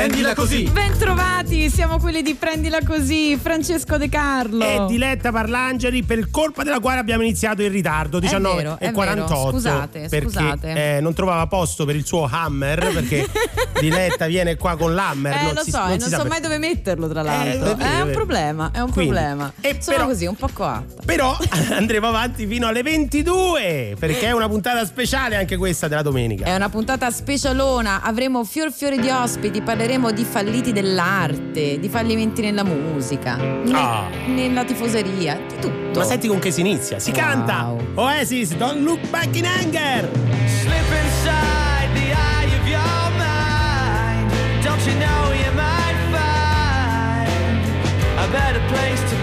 Prendila così. Bentrovati, siamo quelli di Prendila così, Francesco De Carlo. E Diletta Parlangeli, per colpa della quale abbiamo iniziato in ritardo, 19 vero, è e 48. vero. Scusate, perché, scusate. eh, non trovava posto per il suo hammer, perché Diletta viene qua con l'hammer. Eh, non lo si, so, non non si so sa mai per- dove metterlo, tra l'altro. Eh, è vero, è un problema, è un Quindi, problema. e Sono però- così, un po' coatta. Però andremo avanti fino alle 22, perché è una puntata speciale anche questa della domenica. È una puntata specialona, avremo fior fiore di ospiti, parleremo di falliti dell'arte, di fallimenti nella musica, ne- Ah. nella tifoseria, di tutto. Ma senti con che si inizia? Si Wow. canta Oasis, Don't Look Back in Anger. Slip inside the eye of your mind. Don't you know you might find a better place to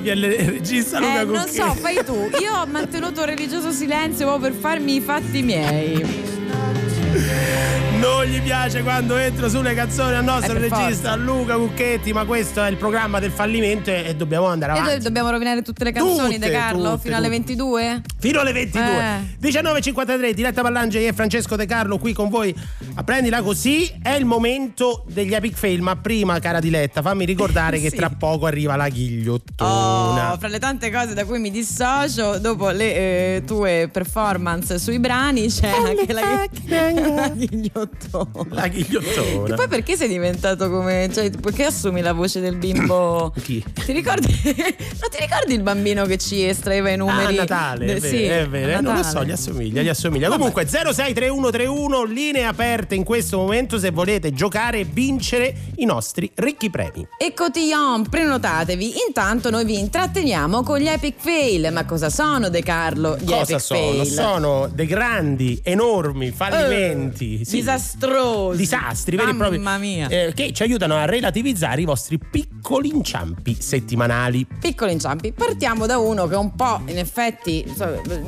Si arrabbia il regista Luca Eh, non Cucchetti. so, fai tu. Io ho mantenuto un religioso silenzio proprio per farmi i fatti miei. Non gli piace quando entro sulle canzoni al nostro Eh, regista Luca Cucchetti, ma questo è il programma del fallimento e, e dobbiamo andare E avanti. noi dobbiamo rovinare tutte le canzoni Tutte, De Carlo tutte, fino alle tutte. 22? Fino alle 22. Eh. 19.53, Diletta Pallangeli e Francesco De Carlo qui con voi a prendila così. È il momento degli epic fail, ma prima, cara Diletta, fammi ricordare che Sì. tra poco arriva la ghigliottona. Oh, fra le tante cose da cui mi dissocio, dopo le eh, tue performance sui brani c'è anche la, la ghigliottona. La ghigliottona. E poi perché sei diventato come. Cioè, perché assumi la voce del bimbo? Chi? Ti ricordi? non ti ricordi il bambino che ci estraeva i Ah, numeri? a Natale, De- è vero, sì, è vero. non lo so, gli assomiglia, gli assomiglia. Comunque 063131 linee aperte in questo momento se volete giocare e vincere i nostri ricchi premi. E cotillon, prenotatevi. Intanto noi vi intratteniamo con gli epic fail. Ma cosa sono, De Carlo? Gli Cosa epic sono? fail. Sono dei grandi, enormi fallimenti. Eh, sì. disastrosi. disastri veri e propri Mamma mia. eh, che ci aiutano a relativizzare i vostri piccoli inciampi settimanali. Piccoli inciampi. Partiamo da uno che un po', in effetti,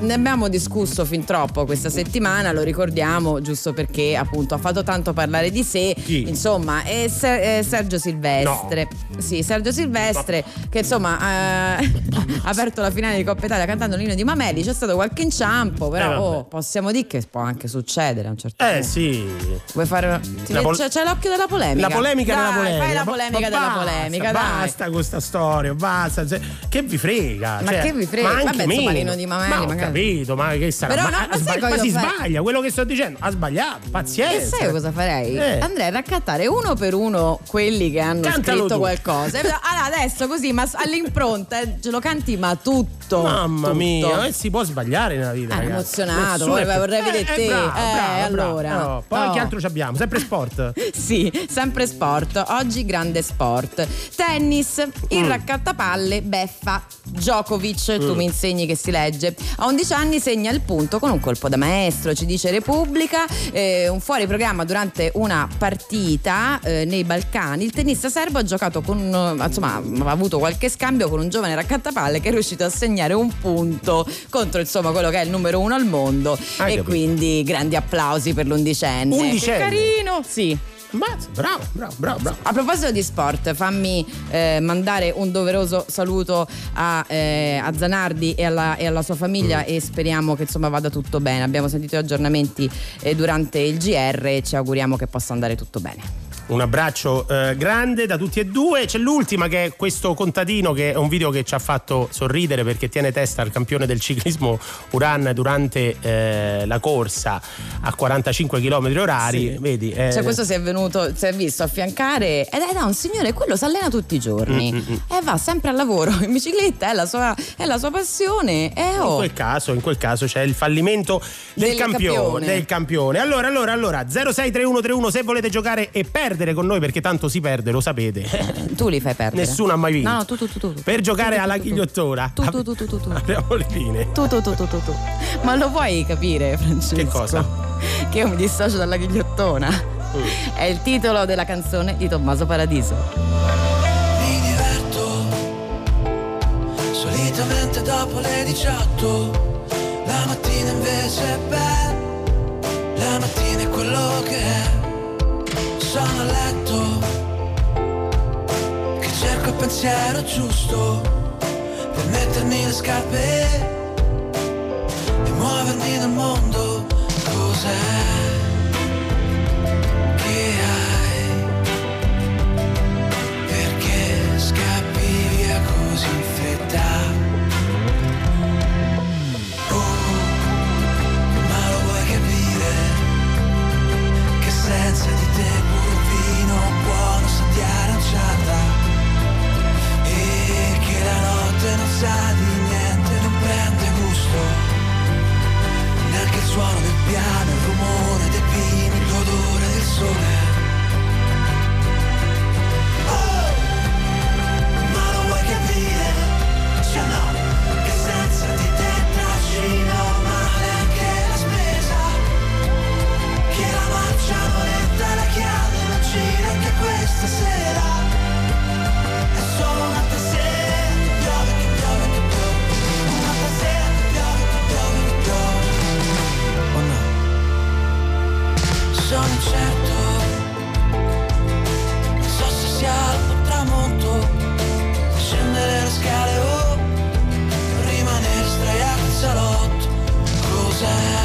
ne abbiamo discusso fin troppo questa settimana, lo ricordiamo giusto perché appunto ha fatto tanto parlare di sé. Chi? Insomma, è, Ser- è Sergio Silvestre. Sì, Sergio Silvestre che insomma eh, ha aperto la finale di Coppa Italia cantando l'inno di Mameli. C'è stato qualche inciampo, Eh, però vabbè. oh, possiamo dire che può anche succedere a un certo Eh punto. sì. Vuoi fare. La pol- c'è, c'è l'occhio della polemica. La polemica Dai, della polemica. Fai la polemica ma della basta, polemica, dai. Basta con questa storia, basta. Se- Che vi frega? Ma Cioè, che vi frega? Ma anche Vabbè, insomma. Lino Di Mameli Ma ho magari. capito, ma che sarà? Però ma, no, ma cosa ma si fai? sbaglia, quello che sto dicendo, ha sbagliato, pazienza. E sai cosa farei? Eh. Andrei a raccattare uno per uno quelli che hanno Cantalo scritto tu. qualcosa. Allora adesso così, ma all'impronta eh, ce lo canti, ma tutto. Mamma tutto. mia, eh, si può sbagliare nella vita. Eh, emozionato, Nessuno vorrei- è- vorrei vedere te. bravo, Eh, bravo, bravo. allora. Oh, poi Oh. che altro ci abbiamo? Sempre sport. Sì, sempre sport. Oggi grande sport. Tennis, il Mm. raccattapalle, beffa. Djokovic, tu mi insegni che si legge. A 11 anni segna il punto con un colpo da maestro, ci dice Repubblica. Eh, un fuori programma durante una partita eh, nei Balcani. Il tennista serbo ha giocato con, eh, insomma, ha avuto qualche scambio con un giovane raccattapalle che è riuscito a segnare un punto contro insomma quello che è il numero uno al mondo. Hai e capito. quindi grandi applausi per l'undicenne. Undicenne? Che carino! Sì. Mazza, bravo, bravo, bravo, bravo. A proposito di sport, fammi eh, mandare un doveroso saluto a, eh, a Zanardi e alla, e alla sua famiglia e speriamo che insomma vada tutto bene. Abbiamo sentito gli aggiornamenti eh, durante il GR e ci auguriamo che possa andare tutto bene. Un abbraccio eh, grande da tutti e due. C'è l'ultima che è questo contadino che è un video che ci ha fatto sorridere perché tiene testa al campione del ciclismo Uran durante eh, la corsa a 45 km orari. Sì. Vedi? eh, Cioè, questo si è venuto, si è visto affiancare ed è da un signore, quello si allena tutti i giorni Mm, e va sempre al lavoro in bicicletta, è la sua, è la sua passione. E In oh, quel, caso, in quel caso c'è il fallimento del, Del campione, campione. del campione. Allora, allora, allora 063131 se volete giocare e perdere con noi perché tanto si perde, lo sapete. tu li fai perdere. Nessuno ha mai vinto. No, no, tu, tu, tu, tu. Per giocare Tu, tu, alla tu, tu. ghigliottora. Tu, tu, tu, tu, tu, tu. Apriamo le linee. Tu, tu, tu, tu, tu, tu. Ma lo puoi capire, Francesco? Che cosa? Che io mi dissocio dalla ghigliottona. Mm. È il titolo della canzone di Tommaso Paradiso. Mi diverto solitamente dopo le 18. La mattina invece è bella, la mattina è quello che è. Sono a letto, che cerco il pensiero giusto per mettermi le scarpe e muovermi nel mondo. Cos'è che hai? Perché scappi via così in fretta? sa di niente, non prende gusto, neanche il suono del piano, il rumore dei pini, l'odore del sole. Oh! Ma lo vuoi capire? Se no, che senza di te trascino male anche la spesa, che la marcia non questa sera. sono certo Non so se sia alba o tramonto scendere le scale o rimanere sdraiato in salotto Cos'è?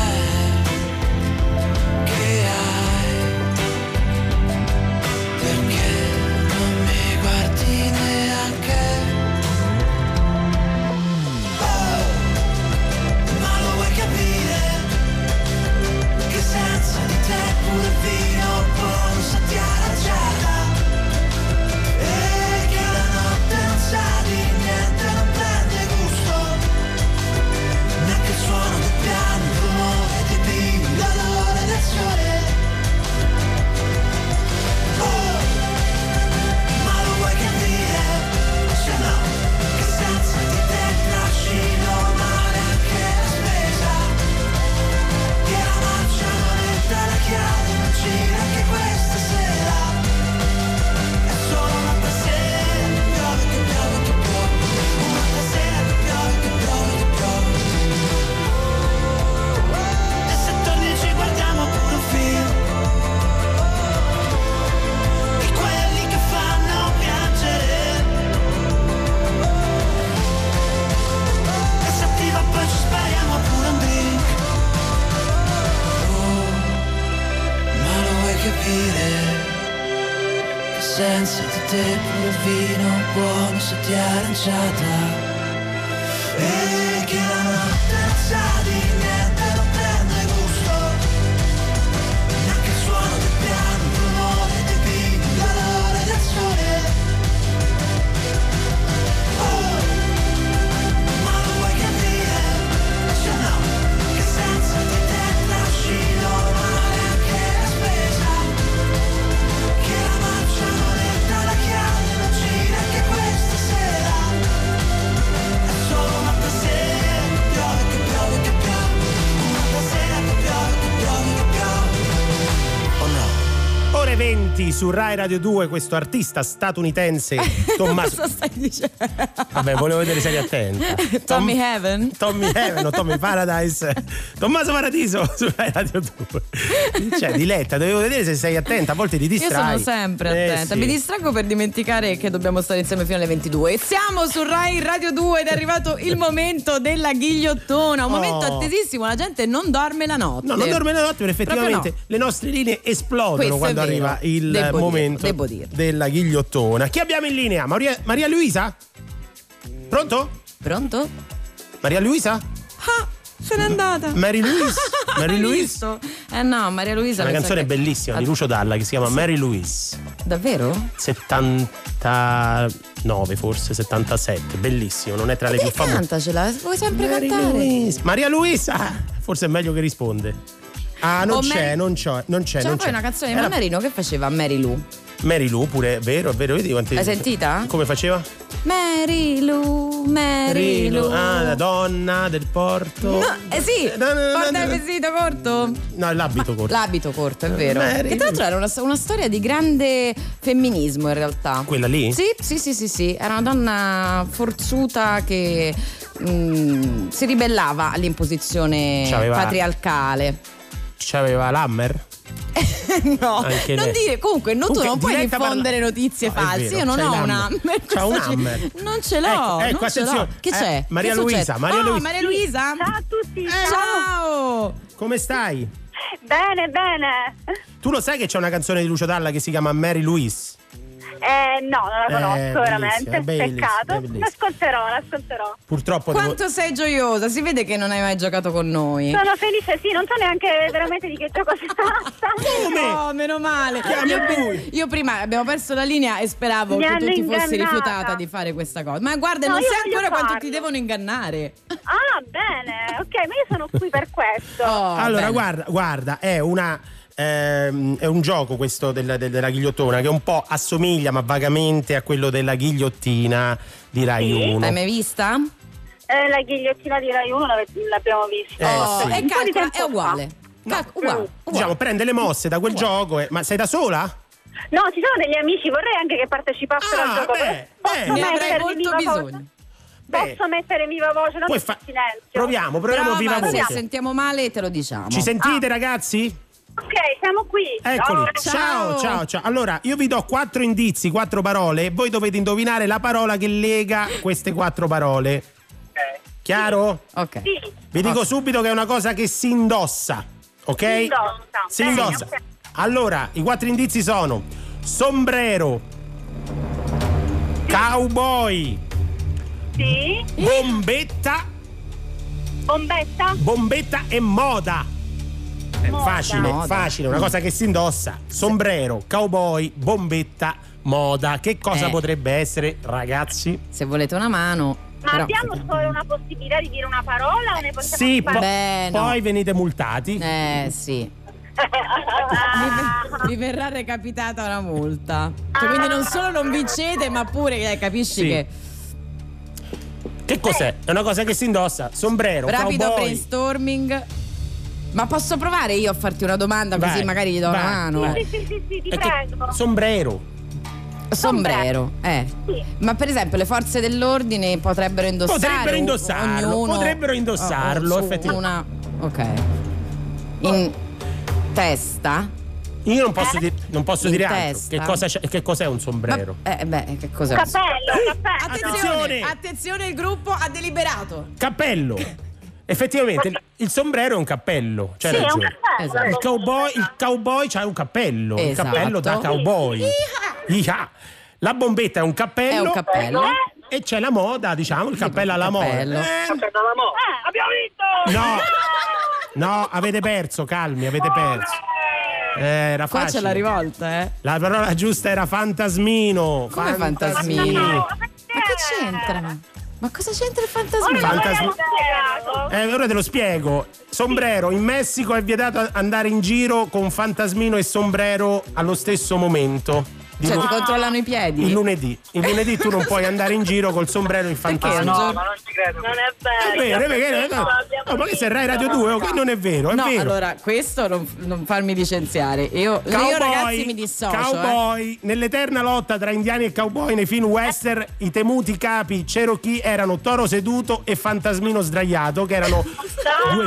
Pure il vino buono se ti è aranciata E che la notte non sa di niente, Ore 20 su Rai Radio 2 questo artista statunitense Tommaso Cosa stai dicendo? Vabbè, volevo vedere se eri attenta. Tommy Tom- Heaven? Tommy Heaven o Tommy Paradise. Tommaso Paradiso su Rai Radio 2. Cioè, Diletta, dovevo vedere se sei attenta, a volte ti Io distrai. sono sempre Eh, attenta. sì. Mi distraggo per dimenticare che dobbiamo stare insieme fino alle 22. E siamo su Rai Radio 2 ed è arrivato il momento della ghigliottona. Un Oh. momento attesissimo. La gente non dorme la notte. No, non dorme la notte, perché effettivamente Proprio le nostre linee esplodono Questo quando vero. Arriva il dire, momento dire. della ghigliottona. Chi abbiamo in linea? Maria, Maria Luisa? Pronto? Pronto? Maria Luisa? Ah, se n'è andata. Mary Louise? Mary Louise? Eh no, Maria Luisa. Una canzone che- bellissima di Lucio Dalla che si chiama Mary Louise. Davvero? 79 forse, 77. Bellissimo, non è tra le più famose. cantacela? Vuoi sempre Mary cantare? Louise. Maria Luisa! Forse è meglio che risponde. Ah, non c'è, Mary- non c'è, non c'è. C'era non poi c'è. una canzone di Era Mannarino che faceva Mary Lou. Mary Lou pure, è vero, è vero, vedi quanti... L'hai sentita? Come faceva? Mary Lou, Mary Lou. Ah, la donna del porto. No, eh sì, No, no, no, porta il vestito corto. No, l'abito corto. L'abito corto, è vero. Mary che tra l'altro era una, una storia di grande femminismo in realtà. Quella lì? Sì, sì, sì, sì, sì. Era una donna forzuta che mm, si ribellava all'imposizione C'aveva- patriarcale. C'aveva l'hammer? no, Anche non lei. dire comunque no, tu non puoi diffondere parla- notizie No, false. vero, Io non ho un hammer. C'ha un hammer. Non ce l'ho. Ecco, ecco, non ce l'ho. attenzione. Che Eh, c'è? Maria Che Luisa? Maria oh, Luisa. Maria Luisa. Ciao a tutti, Eh, Ciao. Come stai? Bene, bene. Tu lo sai che c'è una canzone di Lucio Dalla che si chiama Mary Louise? Eh, no, non la Eh, conosco bellissima, veramente. bellissima, Peccato. bellissima. L'ascolterò, l'ascolterò. Purtroppo devo- Quanto sei gioiosa, si vede che non hai mai giocato con noi. Sono felice, sì, non so neanche veramente di che gioco si tratta. Come? Oh, meno male. Chiami Io, a lui. io prima abbiamo perso la linea e speravo Mi che tu ti fossi rifiutata di fare questa cosa. Ma guarda, No, non io sai ancora quanto farlo. ti devono ingannare. Ah, bene, ok, ma io sono qui per questo. Oh, Allora, bene. guarda, guarda, è una. Ehm, è un gioco questo del- del- della ghigliottona che un po' assomiglia ma vagamente a quello della ghigliottina di Rai Sì. 1. L'hai mai vista? Eh, la ghigliottina di Rai 1 l'ave- l'abbiamo vista. Eh, oh, sì. e calcola, è uguale. Cal- uguale, uguale. Diciamo, prende le mosse da quel gioco. e- ma sei da sola? No, ci sono degli amici, vorrei anche che partecipassero Ah, al gioco. beh, Posso beh. Ne avrei mettere molto viva bisogno. voce? Beh, Posso mettere viva voce, non fa- silenzio. Proviamo, proviamo Prova, viva se voce. sentiamo male te lo diciamo. Ci sentite, ragazzi? Ok, siamo qui. Eccoli. Ciao. Ciao, ciao, ciao. Allora, io vi do quattro indizi, quattro parole e voi dovete indovinare la parola che lega queste quattro parole. Chiaro? Ok. Sì, Vi dico subito che è una cosa che si indossa, ok? Si indossa. Si Bene, indossa. ok. Allora, i quattro indizi sono sombrero, cowboy, sì. bombetta, Bombetta? bombetta e moda. È Moda. facile, Moda. facile, una cosa che si indossa. Sombrero, cowboy, bombetta, moda. Che cosa Eh. potrebbe essere, ragazzi? Se volete una mano. Ma però- abbiamo solo una possibilità di dire una parola o ne possiamo Sì, po-? Beh, no. poi venite multati. Eh sì. Vi, vi verrà recapitata una multa. Cioè, quindi non solo non vincete, ma pure eh, capisci Sì. che. Che cos'è? È una cosa che si indossa. Sombrero, Rapido cowboy. brainstorming. Ma posso provare io a farti una domanda così Vai, magari gli do vai, una mano? vai. Sì, sì, sì, sì, ti che- prego. sombrero. Sombrero, eh. Sì. Ma per esempio le forze dell'ordine potrebbero indossare Potrebbero indossarlo, ognuno- potrebbero indossarlo, oh, effettivamente. Una, ok. In testa? Io non posso, dire, non posso In dire altro. testa. Che, cosa c'è- che cos'è un sombrero? Ma- eh, beh, che cos'è? Cappello, cappello. Attenzione, Attenzione! attenzione, il gruppo ha deliberato. Cappello. Effettivamente il, il sombrero è un cappello. C'hai Sì, un cappello. Esatto. Il cowboy, il cowboy c'ha un cappello. Il Esatto. cappello da cowboy. Iha. La bombetta è un cappello. È un cappello. E c'è la moda, diciamo, il cappello alla moda. cappello. Eh, abbiamo vinto! no, no, avete perso, calmi, avete perso. Eh, era Qua c'è facile. la rivolta, eh. La parola giusta era fantasmino. Come fantasmino? Ma che c'entra? Ma cosa c'entra il fantasmino? Fantasmi- spiegato. Eh, ora te lo spiego. Sombrero, in Messico è vietato andare in giro con fantasmino e sombrero allo stesso momento. Di Cioè, lu- ti controllano i piedi? il lunedì. Il lunedì tu non puoi andare in giro col sombrero e fantasmino. Un No, ma non ci credo. Non è vero. È vero, è vero. No, ma che sei Rai Radio 2? Ok, non è vero, è No, vero. allora, questo non, non farmi licenziare. Io, Cowboy, io ragazzi mi dissocio. eh. cowboy, nell'eterna lotta tra indiani e cowboy nei film western, i temuti capi Cherokee erano Toro seduto e Fantasmino sdraiato, che erano due.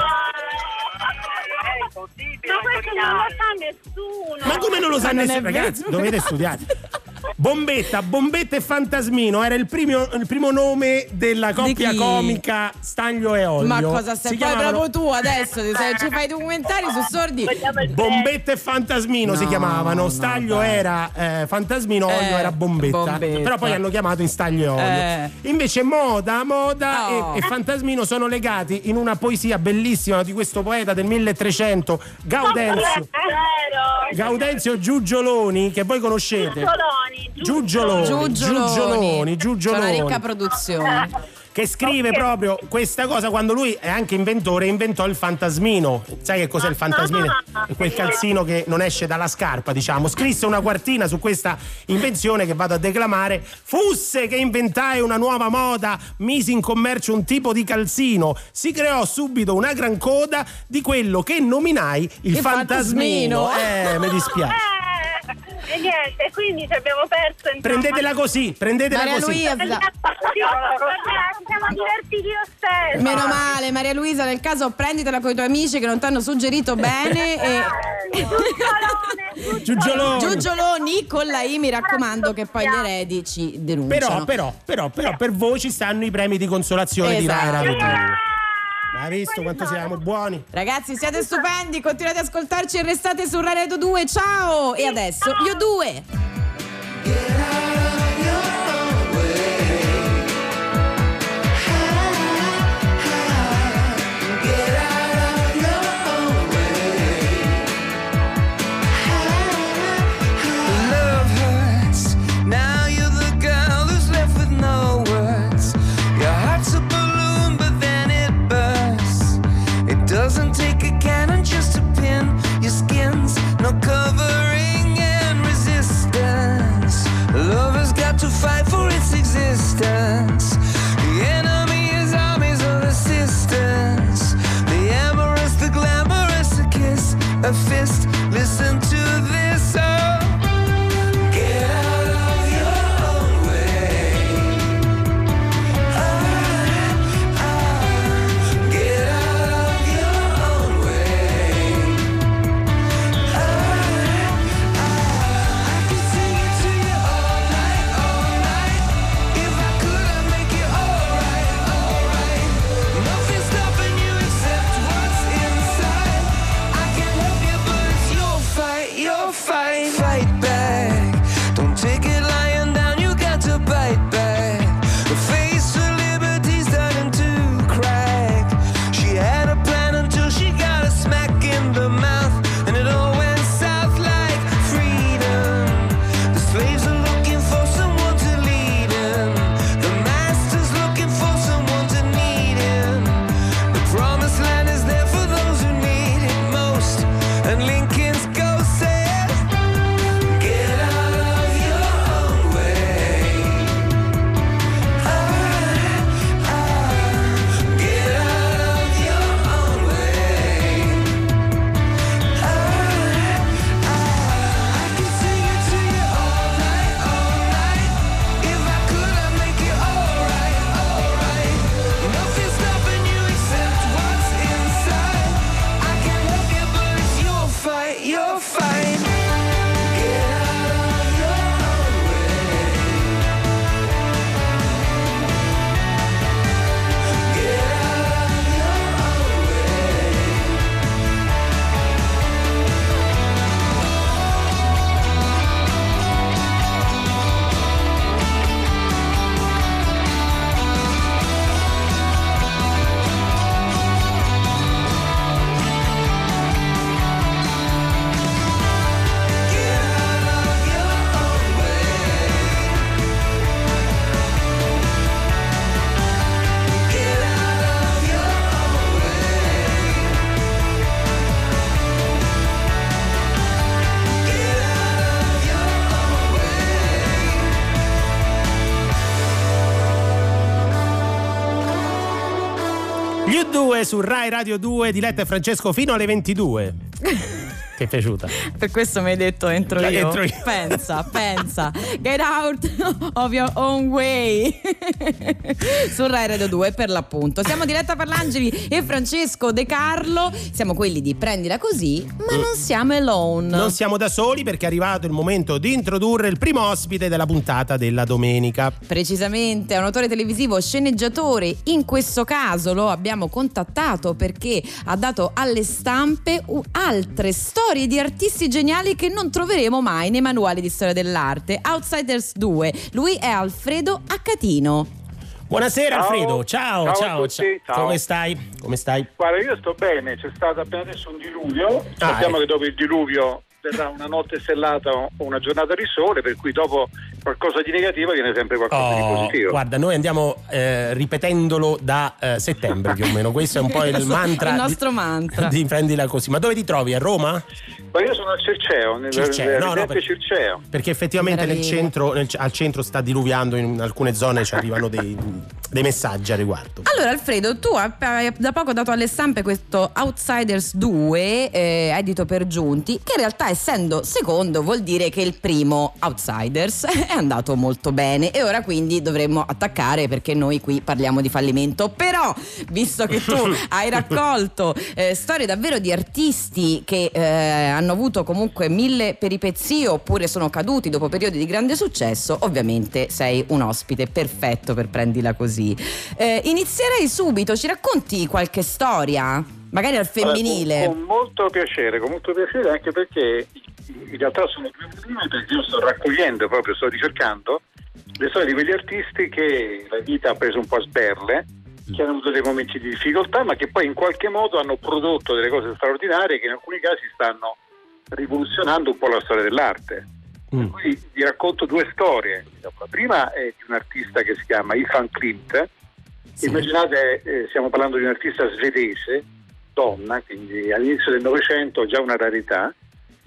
Impossibile. Ma questo non lo sa nessuno. Ma come non lo sa nessuno? Ragazzi, dovete studiare. Bombetta, Bombetta e Fantasmino era il primo, il primo nome della coppia comica Staglio e Olio. Ma cosa stai? Si Poi chiamavano proprio tu adesso, ci fai documentari su sordi. Bombetta e Fantasmino si No, chiamavano. no, Staglio dai. era eh, Fantasmino, Olio Eh, era Bombetta. Bombetta. Però poi hanno chiamato in Staglio e Olio. Eh. Invece Moda, Moda Oh. e, e Fantasmino sono legati in una poesia bellissima di questo poeta del 1300, Gaudenzio. Gaudenzio Giugioloni, che voi conoscete. Giugioloni. Giugioloni, Giugioloni. Giugioloni, una Giugioloni. ricca produzione. che scrive proprio questa cosa quando lui è anche inventore, inventò il fantasmino. Sai che cos'è il fantasmino? È quel calzino che non esce dalla scarpa, diciamo. Scrisse una quartina su questa invenzione che vado a declamare. Fusse che inventai una nuova moda, misi in commercio un tipo di calzino, si creò subito una gran coda di quello che nominai il, Il fantasmino. fantasmino. Eh, mi dispiace. E niente, quindi ci abbiamo perso. insomma. Prendetela così, prendetela Maria così. Luisa. Siamo divertiti lo stesso. Meno male, Maria Luisa, nel caso prenditela con i tuoi amici che non ti hanno suggerito bene. E... Giugiolone. Giugioloni. Con la I, mi raccomando che poi gli eredi ci denunciano. Però, però, però, però, per voi ci stanno i premi di consolazione Esatto. di Rai Radio 2. Ma Hai visto quanto siamo buoni? Ragazzi, siete stupendi, continuate ad ascoltarci e restate su Raredo 2. Ciao! E adesso io due! Yeah. Su Rai Radio 2, Diletta e Francesco fino alle 22. Ti è piaciuta? Per questo mi hai detto entro Dai, io. entro io. Pensa, pensa. Get out of your own way. Su Rai Radio 2 per l'appunto. Siamo Diletta Parlangeli e Francesco De Carlo. Siamo quelli di Prendila così, ma non siamo alone. Non siamo da soli perché è arrivato il momento di introdurre il primo ospite della puntata della domenica. Precisamente, è un autore televisivo, sceneggiatore. In questo caso lo abbiamo contattato perché ha dato alle stampe altre storie di artisti geniali che non troveremo mai nei manuali di storia dell'arte. Outsiders 2. Lui è Alfredo Accatino. Buonasera Ciao. Alfredo, ciao, Ciao ciao, tutti, ciao. Come stai? Come stai? Guarda, io sto bene, c'è stato appena adesso un diluvio. Ah, Sappiamo ecco. che dopo il diluvio verrà una notte stellata o una giornata di sole, per cui dopo qualcosa di negativo viene sempre qualcosa di Oh, positivo. guarda, noi andiamo eh, ripetendolo da eh, settembre più o meno. Questo è un po' il mantra. Il nostro di- mantra. Di prendila così. Ma dove ti trovi? A Roma? Ma io sono a Circeo, nel Circeo, nel no, no, per- Circeo. Perché effettivamente nel centro, nel- al centro sta diluviando in alcune zone, ci arrivano dei, dei messaggi a riguardo. Allora Alfredo, tu hai da poco dato alle stampe questo Outsiders 2, eh, edito per giunti, che in realtà essendo secondo vuol dire che il primo Outsiders è andato molto bene e ora quindi dovremmo attaccare perché noi qui parliamo di fallimento. Però, visto che tu hai raccolto eh, storie davvero di artisti che eh, hanno avuto comunque mille peripezie oppure sono caduti dopo periodi di grande successo, ovviamente sei un ospite perfetto per prendila così. Eh, inizierei subito, ci racconti qualche storia? Magari al femminile. Con, con molto piacere, con molto piacere anche perché in realtà sono due prime perché io sto raccogliendo proprio, sto ricercando le storie di quegli artisti che la vita ha preso un po' a sberle, che hanno avuto dei momenti di difficoltà, ma che poi in qualche modo hanno prodotto delle cose straordinarie che in alcuni casi stanno rivoluzionando un po' la storia dell'arte. Mm. Per cui vi racconto due storie. La prima è di un artista che si chiama Ifan Klint. Sì. Immaginate, eh, stiamo parlando di un artista svedese, donna, quindi all'inizio del Novecento già una rarità.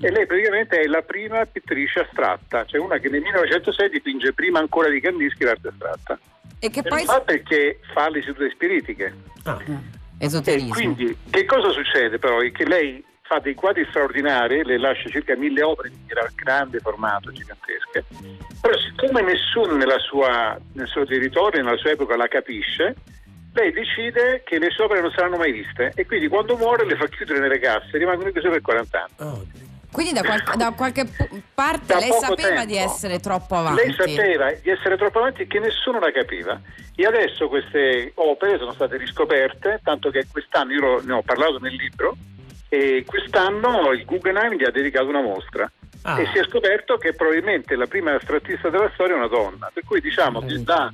E lei praticamente è la prima pittrice astratta, cioè una che nel 1906 dipinge prima ancora di Kandinsky l'arte astratta. E che E poi... fa perché fa le sedute spiritiche. Ah, E Esoterismo. quindi che cosa succede però? È che lei fa dei quadri straordinari, le lascia circa mille opere di gra- grande formato, gigantesche, però siccome nessuno nella sua- nel suo territorio, nella sua epoca la capisce, lei decide che le sue opere non saranno mai viste e quindi quando muore le fa chiudere nelle casse, rimangono chiuse per 40 anni. oh, Quindi da, qual- da qualche p- parte Da lei sapeva tempo. di essere troppo avanti. Lei sapeva di essere troppo avanti e che nessuno la capiva. E adesso queste opere sono state riscoperte, tanto che quest'anno, io ne ho parlato nel libro, e quest'anno il Guggenheim gli ha dedicato una mostra. Ah. E si è scoperto che probabilmente la prima astrattista della storia è una donna. Per cui diciamo che da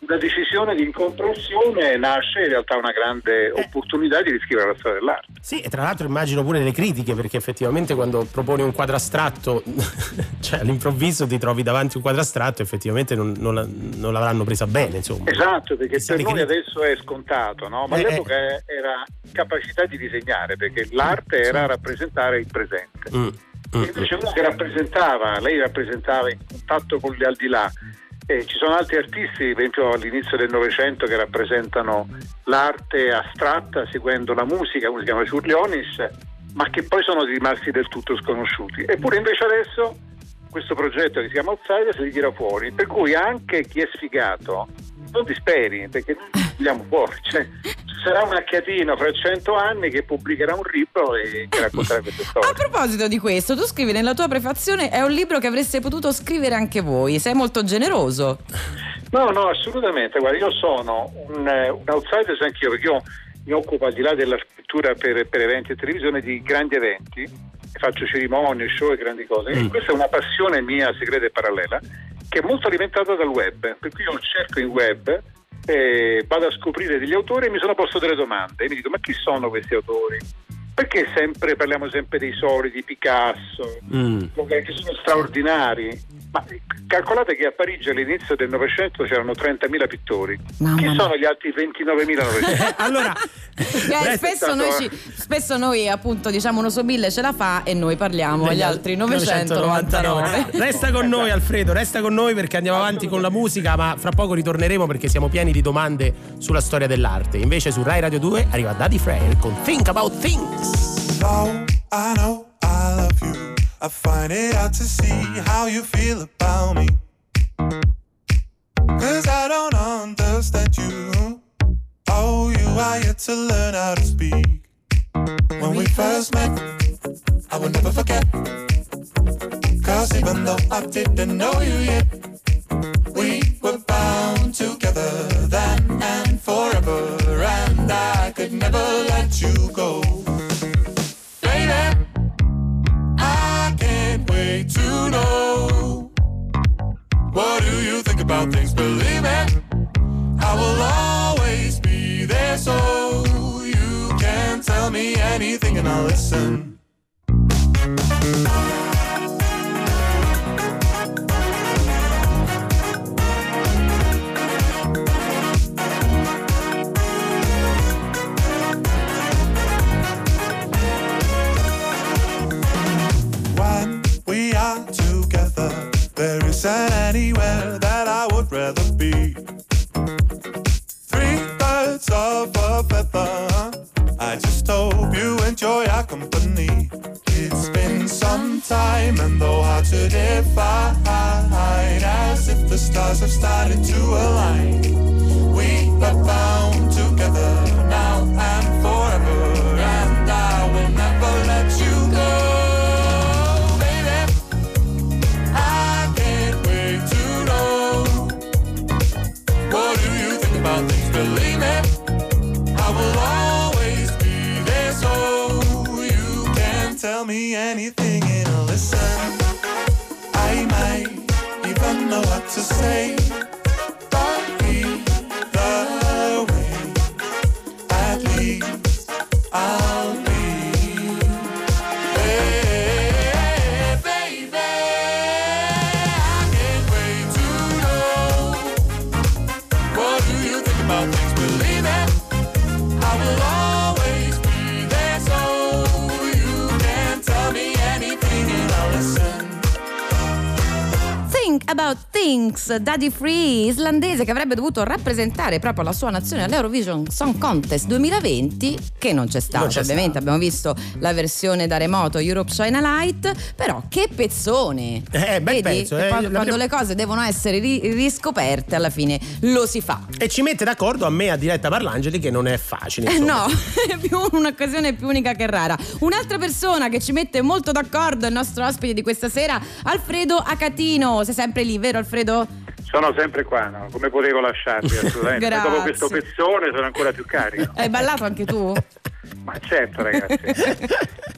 una decisione di incomprensione nasce in realtà una grande opportunità di riscrivere la storia dell'arte. Sì, e tra l'altro immagino pure le critiche, perché effettivamente quando proponi un quadro astratto, cioè all'improvviso ti trovi davanti un quadro astratto, effettivamente non, non la- non l'avranno presa bene, insomma. Esatto, perché Chissà per noi critiche. adesso è scontato, no? ma Eh, all'epoca era capacità di disegnare, perché l'arte era rappresentare il presente. Mm, mm, invece uno che rappresentava, lei rappresentava in contatto con gli al di là. E ci sono altri artisti, per esempio all'inizio del Novecento, che rappresentano l'arte astratta seguendo la musica, come si chiama Ciurlionis, ma che poi sono rimasti del tutto sconosciuti. Eppure invece adesso questo progetto che si chiama Outsiders li tira fuori, per cui anche chi è sfigato non disperi, perché noi li tiriamo fuori. Cioè, ci sarà un acchiatino fra cento anni che pubblicherà un libro e che racconterà queste storie. A proposito di questo, tu scrivi nella tua prefazione è un libro che avreste potuto scrivere anche voi, sei molto generoso. No, no, assolutamente. Guarda, io sono un, eh, un outsider anch'io, perché io mi occupo al di là della scrittura per, per eventi e televisione di grandi eventi, faccio cerimonie, show e grandi cose. E Mm. questa è una passione mia, segreta e parallela, che è molto alimentata dal web. Per cui io cerco in web, eh, vado a scoprire degli autori e mi sono posto delle domande. E mi dico, ma chi sono questi autori? Perché sempre parliamo sempre dei soliti, Picasso, mm. che sono straordinari. Ma calcolate che a Parigi all'inizio del Novecento c'erano 30.000 pittori. Mamma Chi mia. sono gli altri 29.900? allora, Eh, spesso, noi ci- spesso noi appunto diciamo uno sobille ce la fa e noi parliamo agli altri 999. Resta con noi Alfredo, resta con noi perché andiamo avanti con la musica, ma fra poco ritorneremo perché siamo pieni di domande sulla storia dell'arte. Invece su Rai Radio 2 arriva Daddy Frere con Think About Things. know, I know I love you. I find it hard to see how you feel about me. Cause I don't understand you. Oh, you are yet to learn how to speak. When we first met, I will never forget. Cause even though I didn't know you yet, we Daddy Free, islandese che avrebbe dovuto rappresentare proprio la sua nazione all'Eurovision Song Contest 2020, che non c'è stato. Non c'è Ovviamente stato. abbiamo visto la versione da remoto Europe China Light, però che pezzone! Eh, bel Vedi? pezzo, eh, quando prima- le cose devono essere ri- riscoperte, alla fine lo si fa. E ci mette d'accordo a me a diretta Parlangeli che non è facile. Eh no, è più un'occasione più unica che rara. Un'altra persona che ci mette molto d'accordo è il nostro ospite di questa sera, Alfredo Acatino. Sei sempre lì, vero Alfredo? Sono sempre qua, no? come potevo lasciarvi assolutamente. Dopo questo pezzone sono ancora più carico. Hai ballato anche tu? Ma certo ragazzi,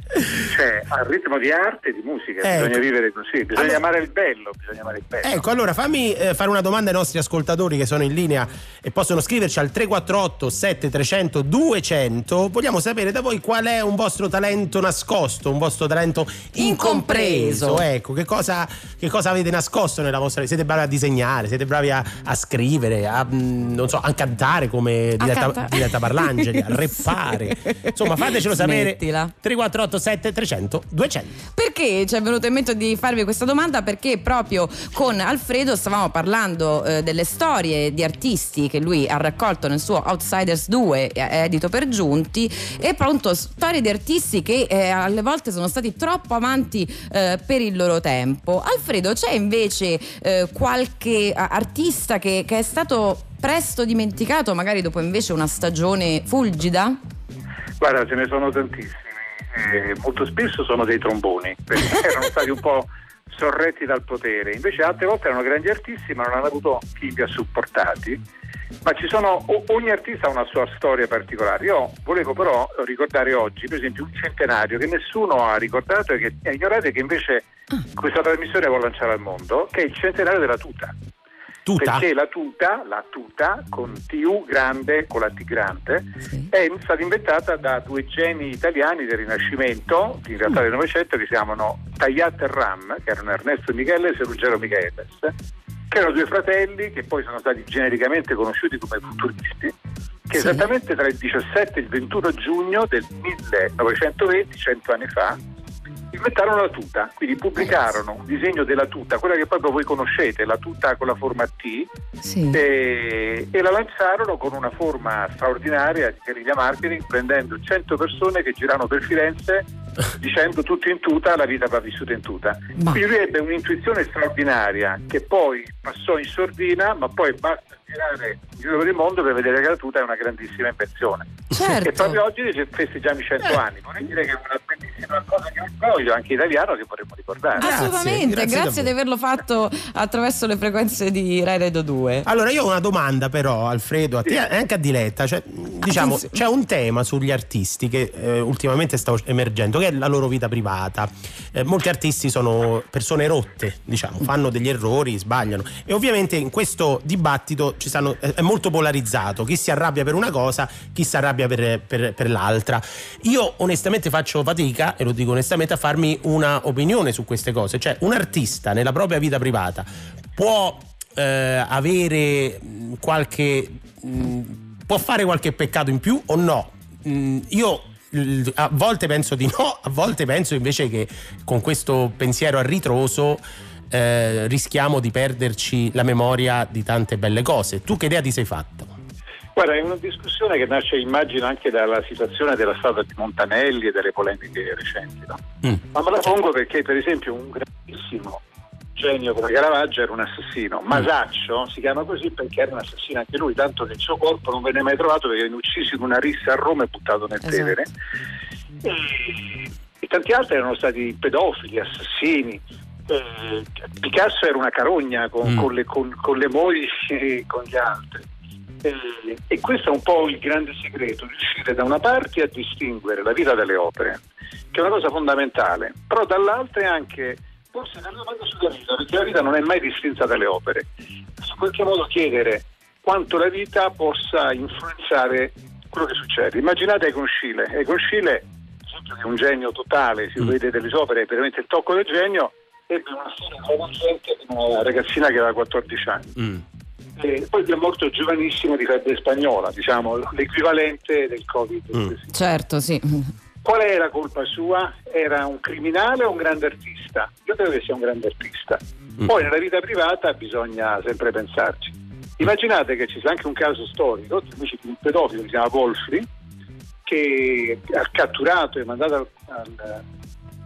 Cioè, al ritmo di arte e di musica, ecco. bisogna vivere così, bisogna allora, amare il bello, bisogna amare il bello. Ecco, allora fammi eh, fare una domanda ai nostri ascoltatori che sono in linea e possono scriverci al 348 7300 200. Vogliamo sapere da voi qual è un vostro talento nascosto, un vostro talento incompreso. incompreso. Ecco, che cosa, che cosa, avete nascosto nella vostra vita? Siete bravi a disegnare, siete bravi a, a scrivere, a, mm, non so, a cantare come Diletta, Diletta Parlangeli, a reppare. Insomma, fatecelo Smettila. sapere. 348 877 300 200. Perché ci è venuto in mente di farvi questa domanda? Perché proprio con Alfredo stavamo parlando eh, delle storie di artisti che lui ha raccolto nel suo Outsiders 2, eh, edito per Giunti, e pronto storie di artisti che eh, alle volte sono stati troppo avanti eh, per il loro tempo. Alfredo, c'è invece eh, qualche artista che, che è stato presto dimenticato, magari dopo invece una stagione fulgida? Guarda, ce ne sono tantissimi. Eh, molto spesso sono dei tromboni, perché erano stati un po' sorretti dal potere. Invece altre volte erano grandi artisti, ma non hanno avuto chi li ha supportati. Ma ci sono, ogni artista ha una sua storia particolare. Io volevo però ricordare oggi, per esempio, un centenario che nessuno ha ricordato e che è ignorato e che invece questa trasmissione vuole lanciare al mondo, che è il centenario della tuta. Tuta? Perché la tuta, la tuta con TU grande, con la T grande, è stata inventata da due geni italiani del Rinascimento, in realtà del Novecento, che si chiamano Tagliat e Ram, che erano Ernesto Micheles e Ruggero Micheles, che erano due fratelli che poi sono stati genericamente conosciuti come futuristi che Sì. esattamente tra il 17 e il 21 giugno del 1920, cento anni fa, inventarono la tuta, quindi pubblicarono un disegno della tuta, quella che proprio voi conoscete, la tuta con la forma T, Sì. e, e la lanzarono con una forma straordinaria di guerriglia marketing, prendendo 100 persone che giravano per Firenze dicendo tutto in tuta, la vita va vissuta in tuta. Ma- Quindi lui ebbe un'intuizione straordinaria che poi passò in sordina, ma poi basta girare in giro per il mondo per vedere che la tuta è una grandissima invenzione. Certo. E proprio oggi festeggiamo i 100 anni, vorrei dire che è una bellissima cosa che orgoglio anche italiano che vorremmo ricordare. Grazie, Assolutamente, grazie grazie, di averlo fatto attraverso le frequenze di Rai Radio 2. Allora, io ho una domanda, però, Alfredo, a te e anche a Diletta. Cioè, diciamo, Attenzione. c'è un tema sugli artisti che eh, ultimamente sta emergendo, che è la loro vita privata. Eh, molti artisti sono persone rotte, diciamo, fanno degli errori, sbagliano. E ovviamente in questo dibattito stanno- eh, è molto polarizzato. Chi si arrabbia per una cosa, chi si arrabbia per, per- per l'altra. Io onestamente faccio fatica, e lo dico onestamente, a farmi una opinione su queste cose. Cioè, un artista nella propria vita privata può eh, avere mh, qualche mh, può fare qualche peccato in più o no? Mh, io l- a volte penso di no, a volte penso invece che con questo pensiero a ritroso eh, rischiamo di perderci la memoria di tante belle cose. Tu che idea ti sei fatto? Guarda, è una discussione che nasce, immagino, anche dalla situazione della strada di Montanelli e delle polemiche recenti. no? Mm. Ma me la pongo perché, per esempio, un grandissimo genio come Caravaggio era un assassino. Masaccio si chiama così perché era un assassino anche lui, tanto che il suo corpo non venne mai trovato perché venne ucciso in una rissa a Roma e buttato nel Esatto. Tevere. E, e tanti altri erano stati pedofili, assassini. Eh, Picasso era una carogna con, Mm. con le, con- con le mogli e con gli altri. Eh, e questo è un po' il grande segreto, riuscire da una parte a distinguere la vita dalle opere, che è una cosa fondamentale, però dall'altra è anche forse una domanda sulla vita, perché la vita non è mai distinta dalle opere. In qualche modo chiedere quanto la vita possa influenzare quello che succede. Immaginate Egon Schiele, Egon Schiele, è un genio totale, si Mm. vede delle sue opere, è veramente il tocco del genio, ebbe una storia travolgente di una ragazzina che aveva 14 anni. Mm. E poi è morto giovanissimo di febbre spagnola, diciamo, l'equivalente del Covid. Mm. Certo, sì. Qual è la colpa sua? Era un criminale o un grande artista? Io credo che sia un grande artista. Mm. Poi nella vita privata bisogna sempre pensarci. Immaginate che ci sia anche un caso storico invece di un pedofilo che si chiama Wolfri che ha catturato e mandato al, al,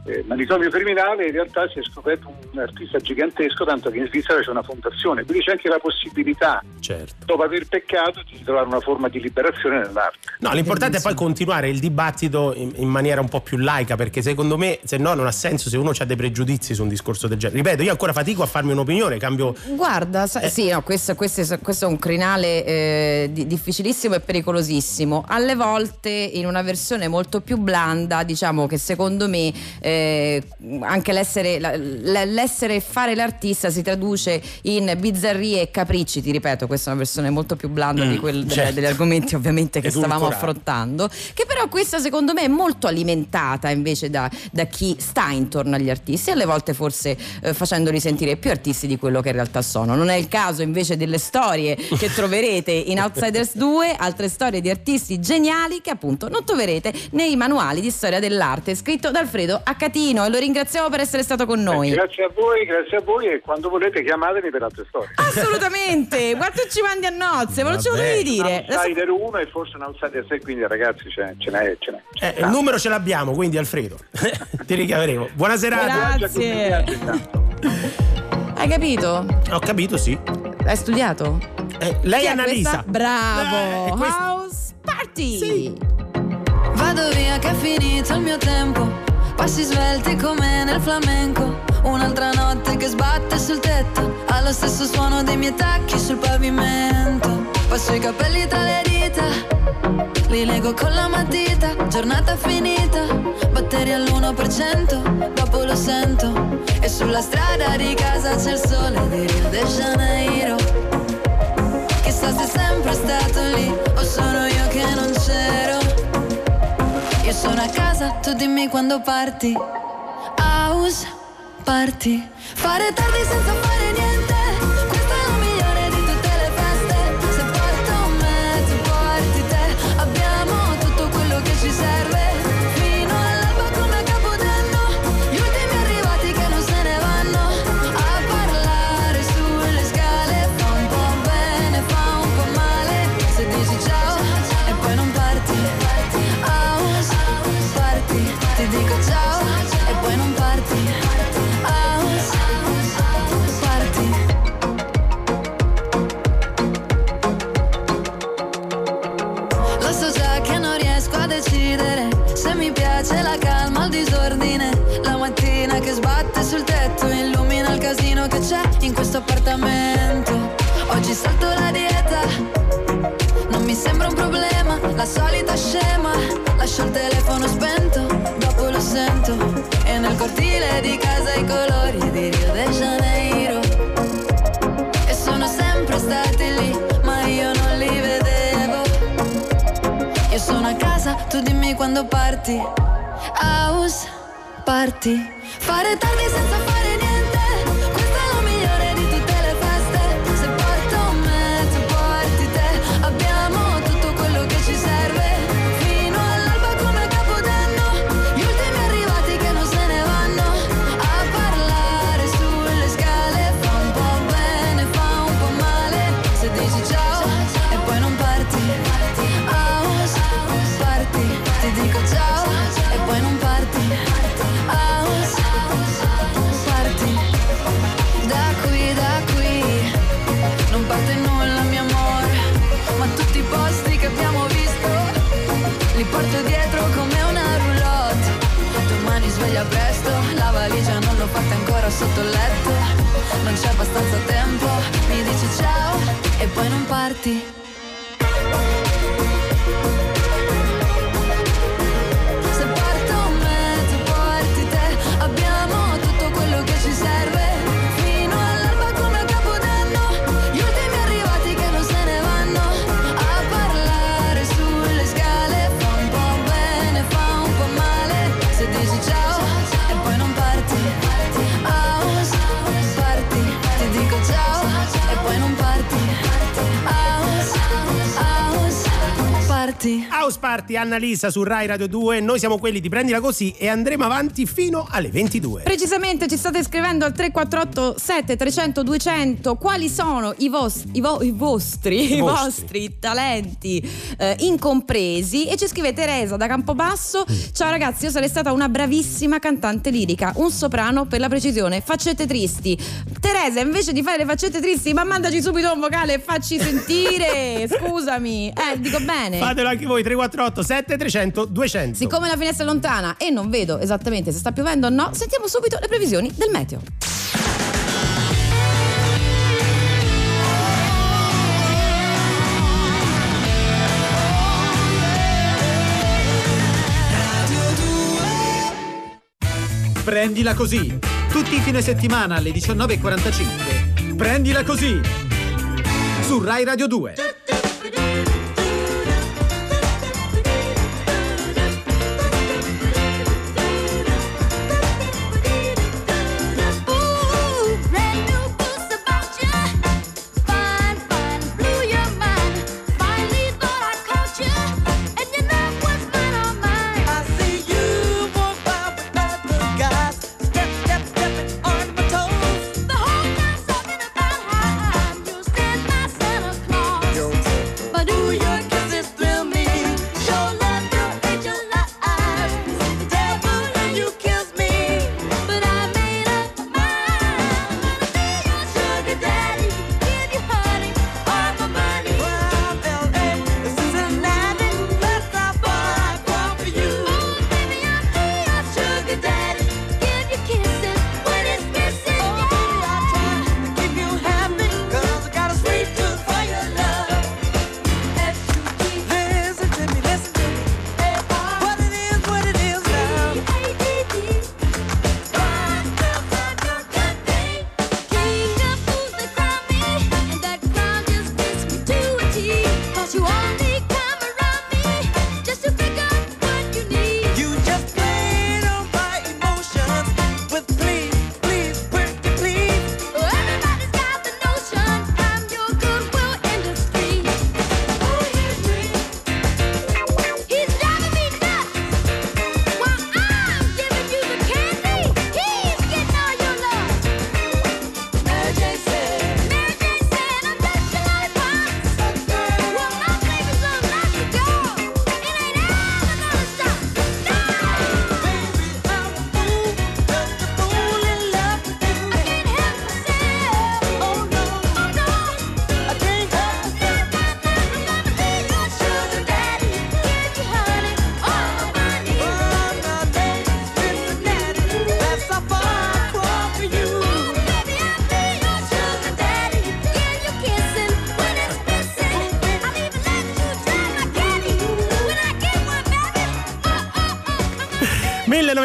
eh, manicomio criminale in realtà si è scoperto un artista gigantesco tanto che in Svizzera c'è una fondazione quindi c'è anche la possibilità Certo. dopo aver peccato di trovare una forma di liberazione nell'arte No, l'importante è poi continuare il dibattito in, in maniera un po' più laica, perché secondo me, se no, non ha senso se uno ha dei pregiudizi su un discorso del genere. Ripeto, io ancora fatico a farmi un'opinione, cambio. Guarda, sa- Eh. sì, no, questo, questo è, questo è un crinale eh, di- difficilissimo e pericolosissimo. Alle volte in una versione molto più blanda, diciamo che secondo me eh, anche l'essere, l'essere fare l'artista si traduce in bizzarrie e capricci, ti ripeto, questa è una versione molto più blanda Mm, di quel- certo. degli argomenti ovviamente che stavamo affrontando, che però questa secondo me è molto alimentata invece da, da chi sta intorno agli artisti, alle volte forse eh, facendoli sentire più artisti di quello che in realtà sono. Non è il caso invece delle storie che troverete in Outsiders 2, altre storie di artisti geniali che appunto non troverete nei manuali di storia dell'arte, scritto da Alfredo Accatino e lo ringraziamo per essere stato con noi. grazie a voi grazie a voi e quando volete chiamatemi per altre storie Assolutamente, quanto ci mandi a nozze, ve lo ce lo dire. un outsider 1 e forse un outsider 6 quindi ragazzi ce, ce n'è ce n'è, Eh, il numero ce l'abbiamo, quindi Alfredo. Ti richiameremo. Buona serata. Grazie. Hai capito? Ho capito, sì. Hai studiato? Eh, lei questa? Bravo! Eh, House Party! Sì. Vado via che è finito il mio tempo Passi svelti come nel flamenco. Un'altra notte che sbatte sul tetto. Allo stesso suono dei miei tacchi sul pavimento. Passo i capelli tra le dita. Li leggo con la matita. Giornata finita. Batteri all'1% Dopo lo sento. E sulla strada di casa c'è il sole di Rio de Janeiro. Chissà se è sempre stato lì O sono io che non c'ero io sono a casa, tu dimmi quando parti. House party. Fare tardi senza fare niente. Questo appartamento. Oggi salto la dieta, non mi sembra un problema, la solita scema. Lascio il telefono spento, dopo lo sento. E nel cortile di casa i colori di Rio de Janeiro. E sono sempre stati lì, ma io non li vedevo. Io sono a casa, tu dimmi quando parti. House party. Fare tardi senza fare sotto il letto. Non c'è abbastanza tempo, mi dici ciao e poi non parti. Party. House Party, Annalisa su Rai Radio 2. Noi siamo quelli di Prendila Così e andremo avanti fino alle 22. Precisamente ci state scrivendo al 348 7300 200 quali sono i, vos- i vo- i vostri, i vostri. vostri talenti eh, incompresi? E ci scrive Teresa da Campobasso. Ciao ragazzi io sarei stata una bravissima cantante lirica. Un soprano per la precisione faccette tristi. Teresa invece di fare le faccette tristi ma mandaci subito un vocale e facci sentire. Scusami. Eh dico bene. Fatelo anche voi 348 7300 200. Siccome la finestra è lontana e non vedo esattamente se sta piovendo o no, sentiamo subito le previsioni del meteo. Prendila così. Tutti i fine settimana alle 19.45. Prendila così. Su Rai Radio 2.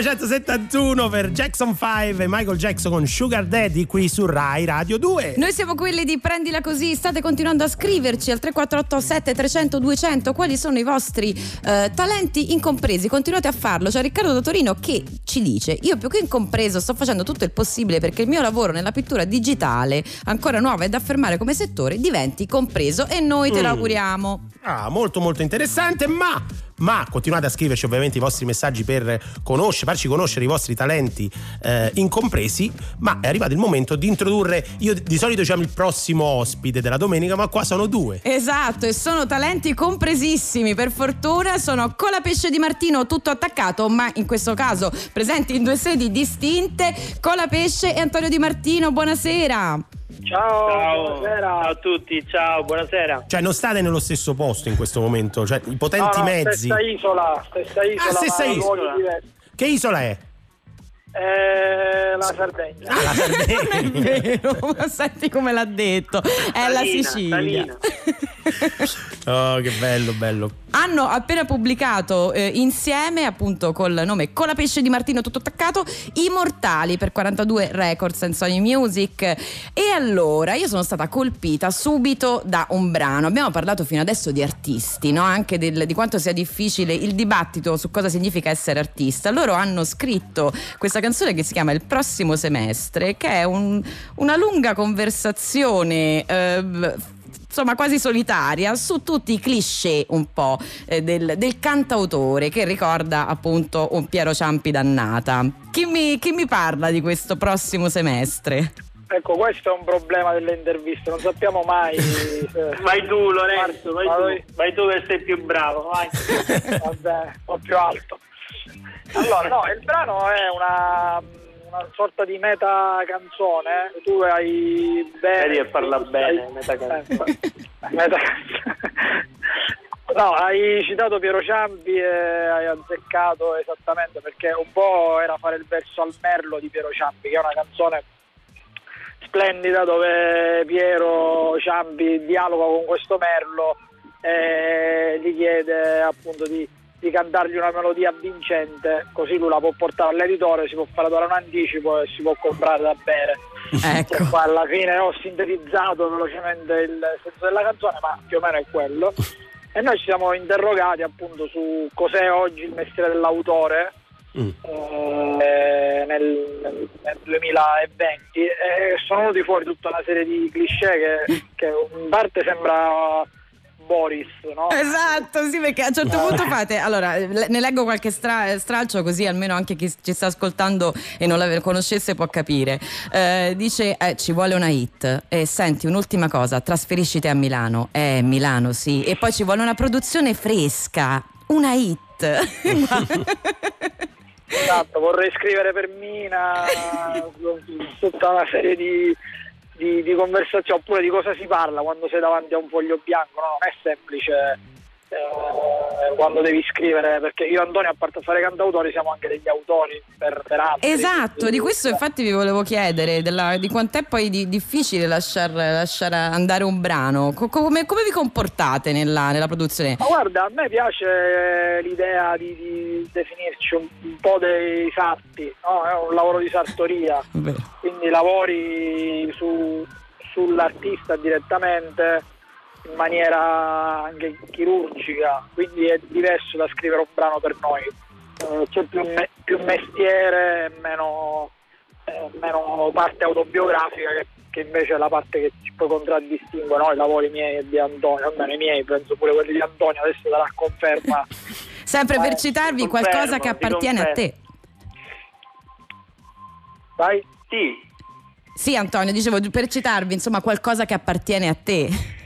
1971 per Jackson 5 e Michael Jackson con Sugar Daddy qui su Rai Radio 2. Noi siamo quelli di Prendila Così, state continuando a scriverci al 3487 300 200 quali sono i vostri eh, talenti incompresi, continuate a farlo. C'è Riccardo da Torino che ci dice io più che incompreso sto facendo tutto il possibile perché il mio lavoro nella pittura digitale, ancora nuova e da affermare come settore, diventi compreso e noi te lo Mm. auguriamo. Ah, molto molto interessante, ma, ma continuate a scriverci ovviamente i vostri messaggi per conoscere, farci conoscere i vostri talenti eh, incompresi, ma è arrivato il momento di introdurre, io di solito diciamo il prossimo ospite della domenica, ma qua sono due. Esatto, e sono talenti compresissimi, per fortuna sono Colapesce di Martino tutto attaccato, ma in questo caso presenti in due sedi distinte, Colapesce e Antonio Di Martino, buonasera. Ciao, ciao a tutti, ciao, buonasera. Cioè non state nello stesso posto in questo momento, cioè i potenti No, no, mezzi. Stessa isola, stessa isola, Ah, stessa isola. Che isola è? Eh, la Sardegna. Ah, la Sardegna. Non è vero, ma senti come l'ha detto, è la Salina, Sicilia. Salina. Oh, che bello, bello. Hanno appena pubblicato eh, insieme, appunto col nome Colapesce di Martino tutto attaccato, I Mortali per 42 Records and Sony Music. E allora io sono stata colpita subito da un brano. Abbiamo parlato fino adesso di artisti, no? anche del- di quanto sia difficile il dibattito su cosa significa essere artista. Loro hanno scritto questa canzone che si chiama Il prossimo semestre, che è un- una lunga conversazione. eh, insomma quasi solitaria su tutti i cliché un po' eh, del, del cantautore che ricorda appunto un Piero Ciampi dannata. Chi mi, chi mi parla di questo prossimo semestre? Ecco, questo è un problema delle interviste, non sappiamo mai. se- Vai tu Lorenzo, vai Ma tu, vai tu che sei più bravo, vai. Vabbè, un po' più alto. Allora, no, il brano è una, una sorta di meta canzone. Tu hai bene. Vedi che parla bene, meta canzone. meta No, hai citato Piero Ciampi e hai azzeccato esattamente perché un po' era fare il verso al merlo di Piero Ciampi, che è una canzone splendida dove Piero Ciampi dialoga con questo merlo e gli chiede appunto di, di cantargli una melodia vincente così lui la può portare all'editore, si può fare dare un anticipo e si può comprare da bere. Ecco. Poi alla fine ho sintetizzato velocemente il senso della canzone, ma più o meno è quello. E noi ci siamo interrogati appunto su cos'è oggi il mestiere dell'autore eh, nel, nel- nel 2020 e sono venuti fuori tutta una serie di cliché che, che in parte sembra Boris, no? Esatto, sì, perché a un certo punto fate. Allora, ne leggo qualche stra- stralcio così almeno anche chi ci sta ascoltando e non la conoscesse può capire. Eh, dice: eh, Ci vuole una hit. E senti, un'ultima cosa, trasferisciti a Milano. Eh, Milano, sì. E poi ci vuole una produzione fresca. Una hit. Esatto, vorrei scrivere per Mina tutta una serie di, di, di conversazioni oppure di cosa si parla quando sei davanti a un foglio bianco, no? non è semplice eh, quando devi scrivere perché io e Antonio a parte fare cantautori siamo anche degli autori per, per altri. Esatto, di questo infatti vi volevo chiedere, della- di quant'è poi di- difficile lasciar, lasciare andare un brano. Co- come, come vi comportate nella, nella produzione? Ma guarda, a me piace l'idea di, di definirci un, un po' dei sarti, no? è un lavoro di sartoria, quindi lavori su- sull'artista direttamente in maniera anche chirurgica, quindi è diverso da scrivere un brano per noi. Eh, c'è più, me- più mestiere meno, eh, meno parte autobiografica che, che invece è la parte che ci poi contraddistingue no? i lavori miei e di Antonio, almeno i miei, penso pure quelli di Antonio, adesso darà conferma. Sempre per Eh, citarvi ti qualcosa che ti appartiene a te. Vai? Sì. Sì, Antonio, dicevo per citarvi, insomma, qualcosa che appartiene a te.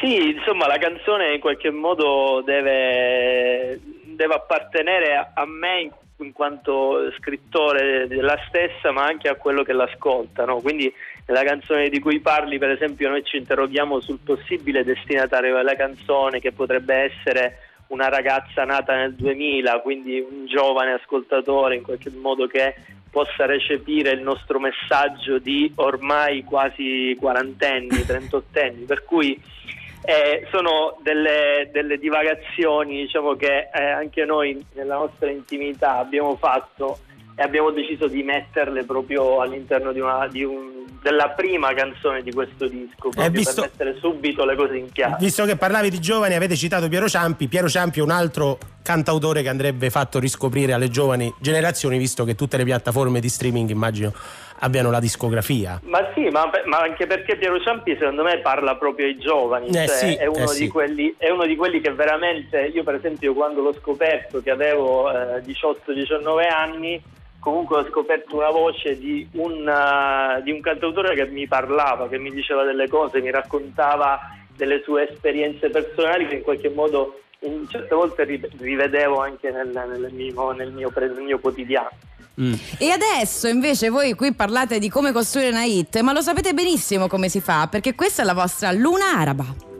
Sì, insomma la canzone in qualche modo deve, deve appartenere a, a me in, in quanto scrittore della stessa, ma anche a quello che l'ascolta. no? Quindi nella canzone di cui parli, per esempio, noi ci interroghiamo sul possibile destinatario della canzone, che potrebbe essere una ragazza nata nel 2000, quindi un giovane ascoltatore in qualche modo che possa recepire il nostro messaggio di ormai quasi quarantenni, trentottenni, per cui Eh, sono delle, delle divagazioni diciamo, che eh, anche noi nella nostra intimità abbiamo fatto e abbiamo deciso di metterle proprio all'interno di una- di un- della prima canzone di questo disco, proprio visto- per mettere subito le cose in chiaro. Visto che parlavi di giovani, avete citato Piero Ciampi. Piero Ciampi è un altro cantautore che andrebbe fatto riscoprire alle giovani generazioni, visto che tutte le piattaforme di streaming, immagino, abbiano la discografia. Ma sì, ma, ma anche perché Piero Ciampi secondo me parla proprio ai giovani, Eh cioè, sì, è, uno eh di sì. quelli, è uno di quelli che veramente, io per esempio quando l'ho scoperto che avevo eh, 18-19 anni, comunque ho scoperto una voce di un, eh, di un cantautore che mi parlava, che mi diceva delle cose, mi raccontava delle sue esperienze personali che in qualche modo in certe volte ri- rivedevo anche nel, nel mio, nel mio pre- nel mio quotidiano. E adesso invece voi qui parlate di come costruire una hit, ma lo sapete benissimo come si fa, perché questa è la vostra luna araba.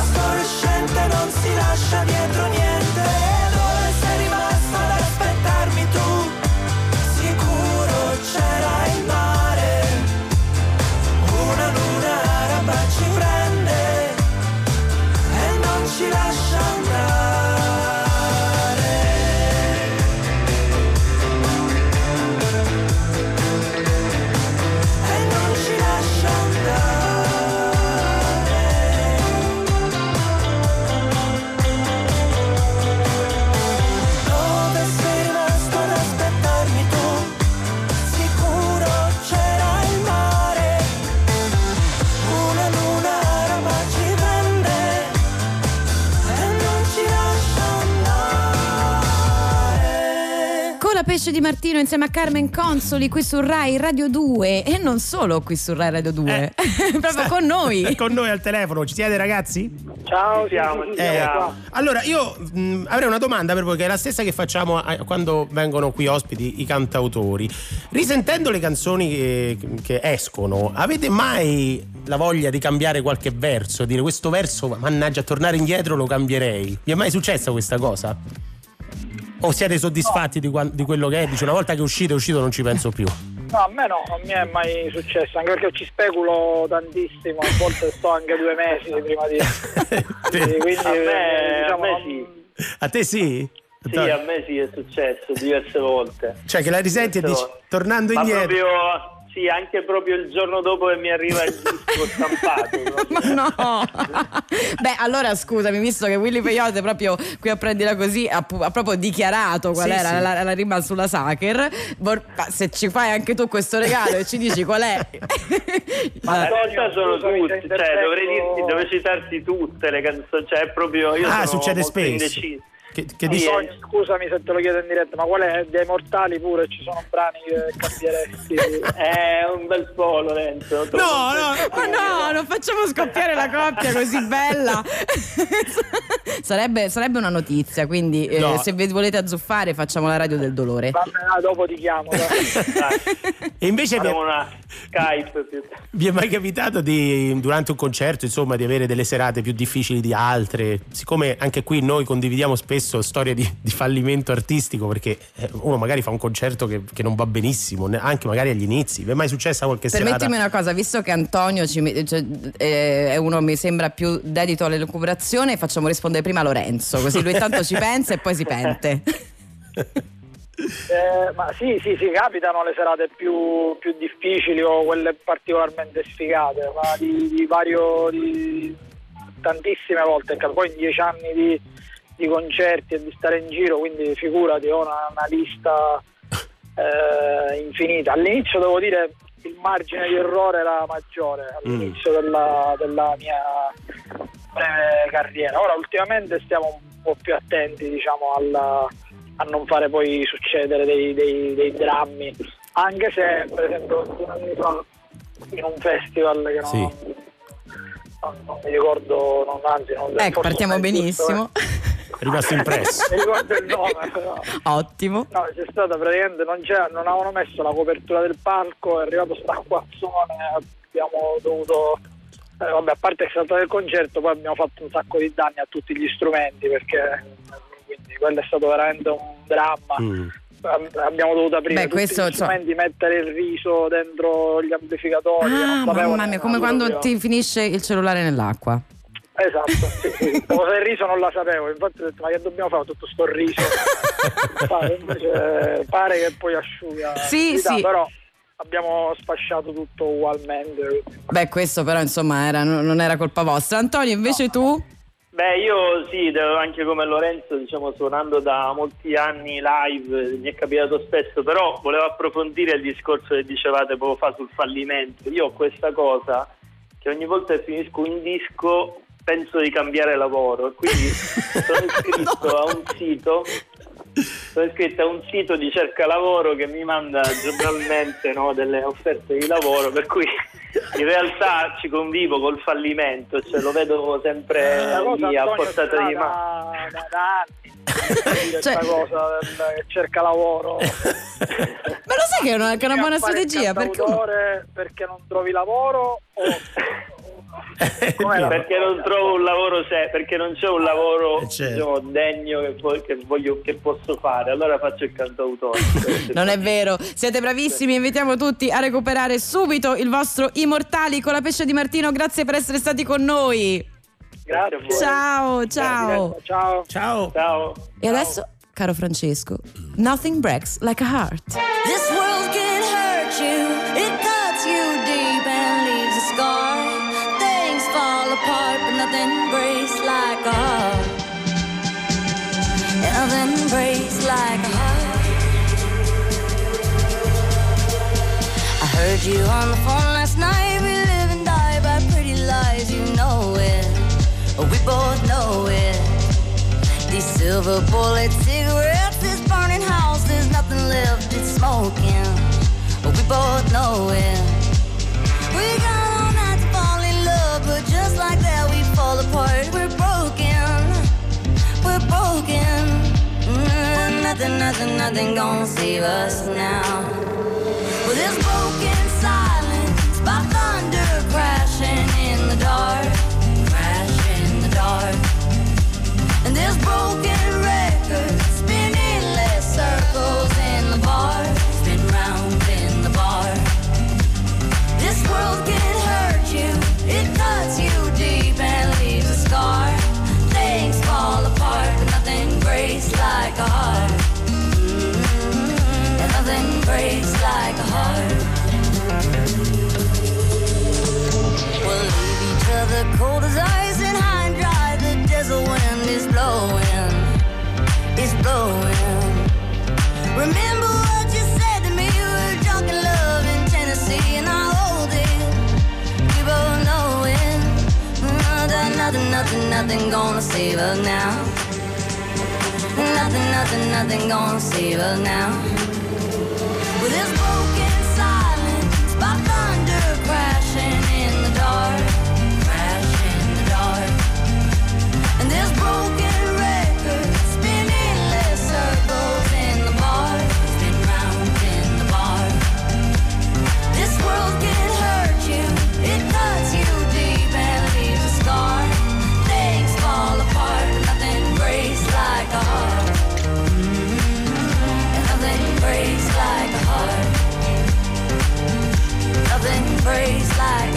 Fosforescente non si lascia dietro niente. Pesce di Martino insieme a Carmen Consoli qui su Rai Radio 2 e non solo qui su Rai Radio 2, proprio con noi. con noi al telefono, ci siete ragazzi? Ciao, siamo, Eh, siamo qua. allora, io mh, avrei una domanda per voi, che è la stessa che facciamo a- quando vengono qui ospiti i cantautori. Risentendo le canzoni che, che escono, avete mai la voglia di cambiare qualche verso? Dire questo verso, mannaggia, tornare indietro lo cambierei. Vi è mai successa questa cosa? O siete soddisfatti di, quan- di quello che è? Dice una volta che è uscito, è uscito, non ci penso più. No, a me no, non mi è mai successo, anche perché ci speculo tantissimo, a volte sto anche due mesi prima di... Sì, quindi, A me- diciamo, a me non- sì. A te sì? Sì, a me sì, è successo diverse volte. Cioè che la risenti e dici, tornando Ma indietro. proprio, sì, anche proprio il giorno dopo che mi arriva il disco stampato. Ma no! Beh, allora scusami, visto che Willy Peyote proprio qui a prendila così ha, pu- ha proprio dichiarato qual Sì, era sì. La, la rima sulla Sacher, se ci fai anche tu questo regalo e ci dici qual è. Ma in realtà sono tutte, cioè dovrei dirti, dovrei citarti tutte le canzoni, cioè proprio io Ah, sono succede molto spesso. indeciso. Che, che eh. Antonio, scusami se te lo chiedo in diretta, ma qual è dei mortali pure? Ci sono brani che cambieresti? È un bel po' Lorenzo. No, no, Ma no, non facciamo scoppiare la coppia così bella. sarebbe, sarebbe una notizia, quindi eh, No. se vi volete azzuffare facciamo la radio del dolore. Vabbè, ah, dopo ti chiamo. E invece Faremo una Skype vi è mai capitato di, durante un concerto, insomma, di avere delle serate più difficili di altre? Siccome anche qui noi condividiamo spesso storie di, di fallimento artistico, perché eh, uno magari fa un concerto che, che non va benissimo, anche magari agli inizi. Vi è mai successa qualche serata? Permettimi una cosa, visto che Antonio ci cioè, eh, è uno mi sembra più dedito alle lucubrazioni, facciamo rispondere prima Lorenzo, così lui intanto ci pensa e poi si pente. Eh, ma sì, sì, sì, capitano le serate più, più difficili o quelle particolarmente sfigate, ma di, di vario, di tantissime volte, poi in dieci anni di, di concerti e di stare in giro, quindi figurati, ho una, una lista eh, infinita. All'inizio devo dire il margine di errore era maggiore, all'inizio della, della mia breve carriera. Ora ultimamente stiamo un po' più attenti, diciamo, alla- a non fare poi succedere dei, dei- dei drammi. Anche se, per esempio, due anni fa in un festival che non, Sì. non- non mi ricordo, non, anzi, non Ecco, forse partiamo non è giusto, benissimo. È rimasto impresso. eh. Mi ricordo il nome, però. Ottimo. No, c'è stata praticamente, non, non avevano messo la copertura del palco, è arrivato sta acquazzone, abbiamo dovuto... eh, vabbè, a parte che è stato il concerto, poi abbiamo fatto un sacco di danni a tutti gli strumenti, perché quindi quello è stato veramente un dramma. Mm. Ab- Abbiamo dovuto aprire Beh, tutti questo, gli strumenti, mettere il riso dentro gli amplificatori. Ah, mamma mia, come quando proprio. ti finisce il cellulare nell'acqua. Esatto, sì, sì. Cosa del riso non la sapevo, infatti ho detto ma che dobbiamo fare tutto sto riso? Pare, invece, pare che poi asciuga, Sì, sì. però abbiamo sfasciato tutto ugualmente. Beh, questo però insomma era- non era colpa vostra. Antonio, invece tu? Beh, io sì, anche come Lorenzo, diciamo, suonando da molti anni live, mi è capitato spesso, però volevo approfondire il discorso che dicevate poco fa sul fallimento. Io ho questa cosa che ogni volta che finisco un disco penso di cambiare lavoro e quindi sono iscritto a un sito sono iscritto a un sito di cerca lavoro che mi manda giornalmente no, delle offerte di lavoro per cui in realtà ci convivo col fallimento cioè lo vedo sempre cosa lì a portata di mano da, da. Cioè- cosa del- che cerca lavoro Ma lo sai che è una, che è una buona strategia? Perché perché non trovi lavoro o? perché non trovo un lavoro se, perché non c'è un lavoro Eh, certo. diciamo, degno che, vo- che voglio che posso fare allora faccio il cantautore Non è vero, siete bravissimi, invitiamo tutti a recuperare subito il vostro Immortali con la pesce di Martino, grazie per essere stati con noi. Grazie a voi. Ciao, ciao. ciao Ciao. ciao E adesso, caro Francesco, nothing breaks like a heart. This world can hurt you, it cuts you deep and leaves a scar. Apart, but nothing breaks like a heart. Nothing breaks like a heart. I heard you on the phone last night. We live and die by pretty lies, you know it. We both know it. These silver bullet cigarettes, this burning house, there's nothing left, it's smoking. We both know it. Fall apart. We're broken, we're broken. Mm, nothing, nothing, nothing gonna save us now. Well, this broken silence by thunder crashing in the dark, crash in the dark. And this broken record spinning less circles in the bar, spin round in the bar. This world nothing breaks like a heart. We'll leave each other cold as ice and high and dry. The desert wind is blowing, it's blowing. Remember what you said to me. We were drunk in love Tennessee, and I hold it. We both know it. Mm, nothing, nothing, nothing, nothing gonna save us now. Nothing, nothing, nothing gonna save us now. With this broken Nothing breaks like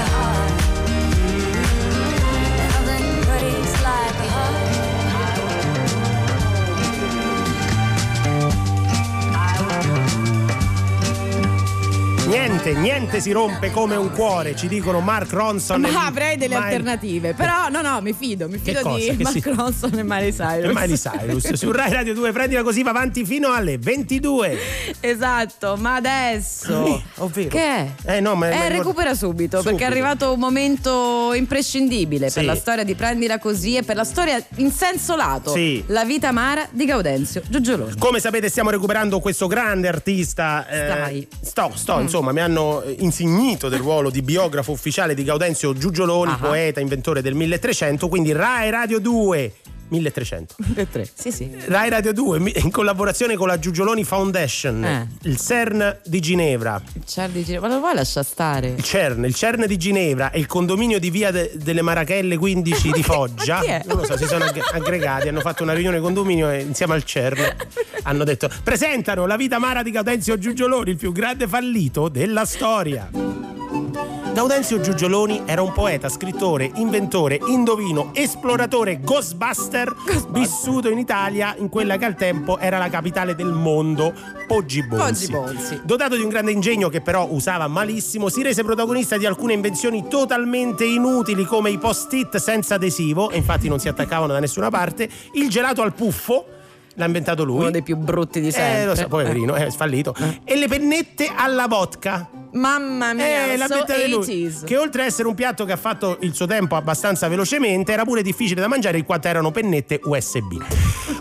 Niente, niente si rompe come un cuore, ci dicono Mark Ronson. Ma e avrei delle Miley- alternative. Però no, no, mi fido, mi fido di Che Mark si- Ronson e Miley Cyrus. E Miley Cyrus su Rai Radio 2, prendila così va avanti fino alle 22. Esatto, ma adesso. ovvero. Che è? Eh no, ma, Eh, ma- recupera subito, perché Subito. è arrivato un momento imprescindibile Sì. per la storia di Prendila Così e per la storia in senso lato. Sì. La vita amara di Gaudenzio Giugioloni. Come sapete stiamo recuperando questo grande artista. eh, Stai. sto, sto, Mm. insomma, mi hanno eh, insignito del ruolo di biografo ufficiale di Gaudenzio Giugioloni, Ah. poeta, inventore del 1300, quindi Rai Radio 2. 1300. Le tre. Sì, sì. Rai Radio 2 mi- in collaborazione con la Giugioloni Foundation, Eh. il CERN di Ginevra, Il CERN di Giro- Ma lo vuoi lasciare stare? il CERN, il CERN di Ginevra e il condominio di Via de- delle Marachelle 15 di Foggia. Non lo so, si sono ag- aggregati, hanno fatto una riunione condominio e insieme al CERN hanno detto presentano la vita amara di Gaudenzio Giugioloni, il più grande fallito della storia. Gaudenzio Giugioloni era un poeta, scrittore, inventore, indovino, esploratore, ghostbuster, vissuto in Italia in quella che al tempo era la capitale del mondo, Poggi Bonzi. Poggi Bonzi. Dotato di un grande ingegno che però usava malissimo, si rese protagonista di alcune invenzioni totalmente inutili come i post-it senza adesivo, e infatti non si attaccavano da nessuna parte, il gelato al puffo, l'ha inventato lui. Uno dei più brutti di sempre. Eh, lo so, poverino, è sfallito. E le pennette alla vodka. Mamma mia, Eh, l'ha so lui. 80s. Che oltre a essere un piatto che ha fatto il suo tempo abbastanza velocemente, era pure difficile da mangiare in quanto erano pennette USB.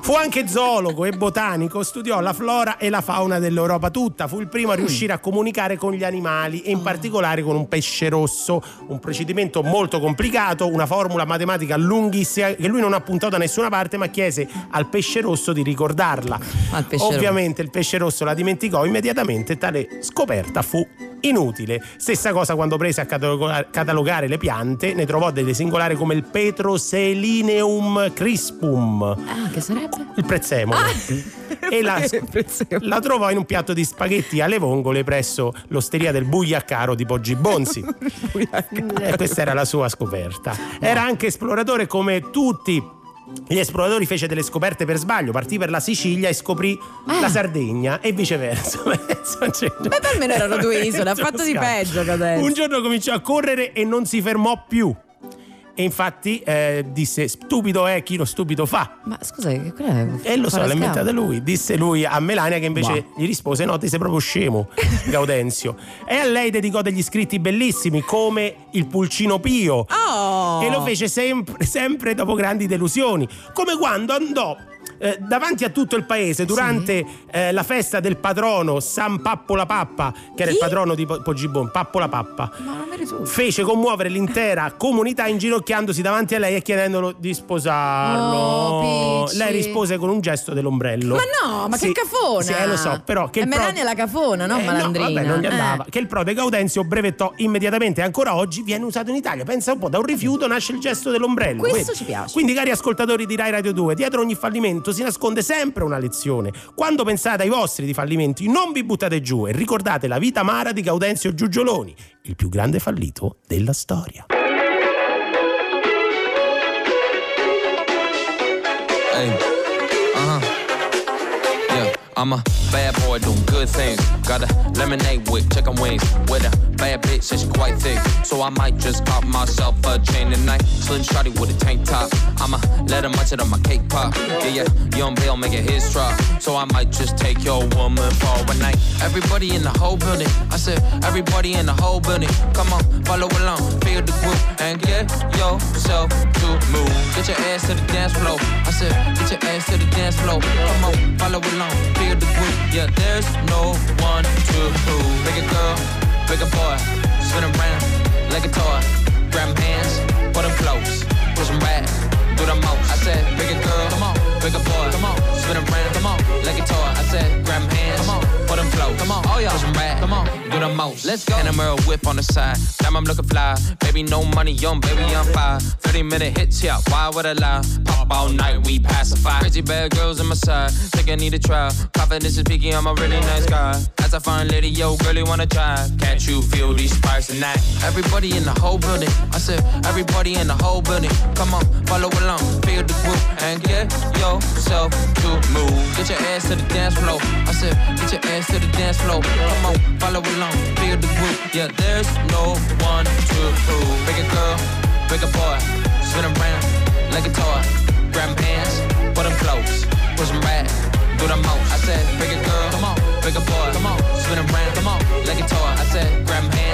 Fu anche zoologo e botanico, studiò la flora e la fauna dell'Europa tutta. Fu il primo a riuscire a comunicare con gli animali e in particolare con un pesce rosso. Un procedimento molto complicato, una formula matematica lunghissima che lui non appuntò da nessuna parte, ma chiese al pesce rosso di ricordarla. Pesce rosso. Ovviamente il pesce rosso la dimenticò immediatamente, tale scoperta fu inutile. Stessa cosa quando prese a cataloga- catalogare le piante, ne trovò delle singolari come il Petroselineum crispum, Ah, che sarebbe? il prezzemolo. e la, la trovò in un piatto di spaghetti alle vongole presso l'osteria del Bugliaccaro di Poggi Bonzi. E questa era la sua scoperta. Era anche esploratore come tutti. Gli esploratori fece delle scoperte per sbaglio, partì per la Sicilia e scoprì la Sardegna e viceversa. Beh, per me erano due isole, ha fatto di peggio Gaudenzio. Un giorno cominciò a correre e non si fermò più. E infatti eh, disse: Stupido è chi lo stupido fa. Ma scusa, che quella è E lo so, l'ha inventata lui. Disse lui a Melania che invece Bah. gli rispose: No, ti sei proprio scemo, Gaudenzio. e a lei dedicò degli scritti bellissimi come Il Pulcino Pio. Oh! E lo fece sempre, sempre dopo grandi delusioni. Come quando andò. Eh, davanti a tutto il paese durante eh, la festa del patrono San Pappo la Pappa, che era il Chi? patrono di Po- Poggibon, Pappo la Pappa, fece commuovere l'intera comunità inginocchiandosi davanti a lei e chiedendolo di sposarlo. Oh, lei rispose con un gesto dell'ombrello. Ma no, ma Sì, che cafona! Sì, eh, lo so, però che E il pro- Melania la cafona, non Eh, malandrina. No, vabbè, non gli Eh. andava. Che il prode Gaudenzio brevettò immediatamente e ancora oggi viene usato in Italia. Pensa un po', da un rifiuto nasce il gesto dell'ombrello. Questo Vedi? ci piace. Quindi, cari ascoltatori di Rai Radio 2, dietro ogni fallimento si nasconde sempre una lezione. Quando pensate ai vostri di fallimenti, non vi buttate giù e ricordate la vita amara di Gaudenzio Giugioloni, il più grande fallito della storia. I'm a bad boy doing good things. Got a lemonade with chicken wings. With a bad bitch, and she quite thick. So I might just pop myself a chain tonight. Slim shotty with a tank top. I'ma let her munch it on my cake pop. Yeah, yeah, young Bill make it his drop. So I might just take your woman for a night. Everybody in the whole building. I said, everybody in the whole building. Come on, follow along, feel the groove, and get yourself to move. Get your ass to the dance floor. I said, get your ass to the dance floor. Come on, follow along, feel the groove. Yeah, there's no one to prove. Big a girl, big a boy, spin around like a toy. Grab hands, put 'em close, push 'em back, do the most. I said, big a girl, come on, big a boy, come on, spin around, come on, like a toy. I said, grab hands, come on, put 'em close, come on, oh yeah, push 'em back, come on, do the most. Let's go. And a mirror whip on the side, damn I'm looking fly. Baby, no money, young baby, I'm fire. 30 minute hits, yeah, why would I lie? Pop all night, we pacify. Crazy bad girls in my side, think I need a try. Confidence is peaking, I'm a really nice guy. As I find lady, yo, girlie wanna try. Can't you feel these sparks tonight? Everybody in the whole building, I said, everybody in the whole building. Come on, follow along, feel the groove, and get yourself to move. Get your ass to the dance floor. I said, get your ass to the dance floor. Come on, follow along, feel the groove. Yeah, there's no one to prove. Big a girl, big a boy, spin around like a toy. Grab hands, put 'em close, push 'em back, do the most. I said, big a girl, come on, big a boy, come on, spin around, come on, like a toy. I said, grab hands,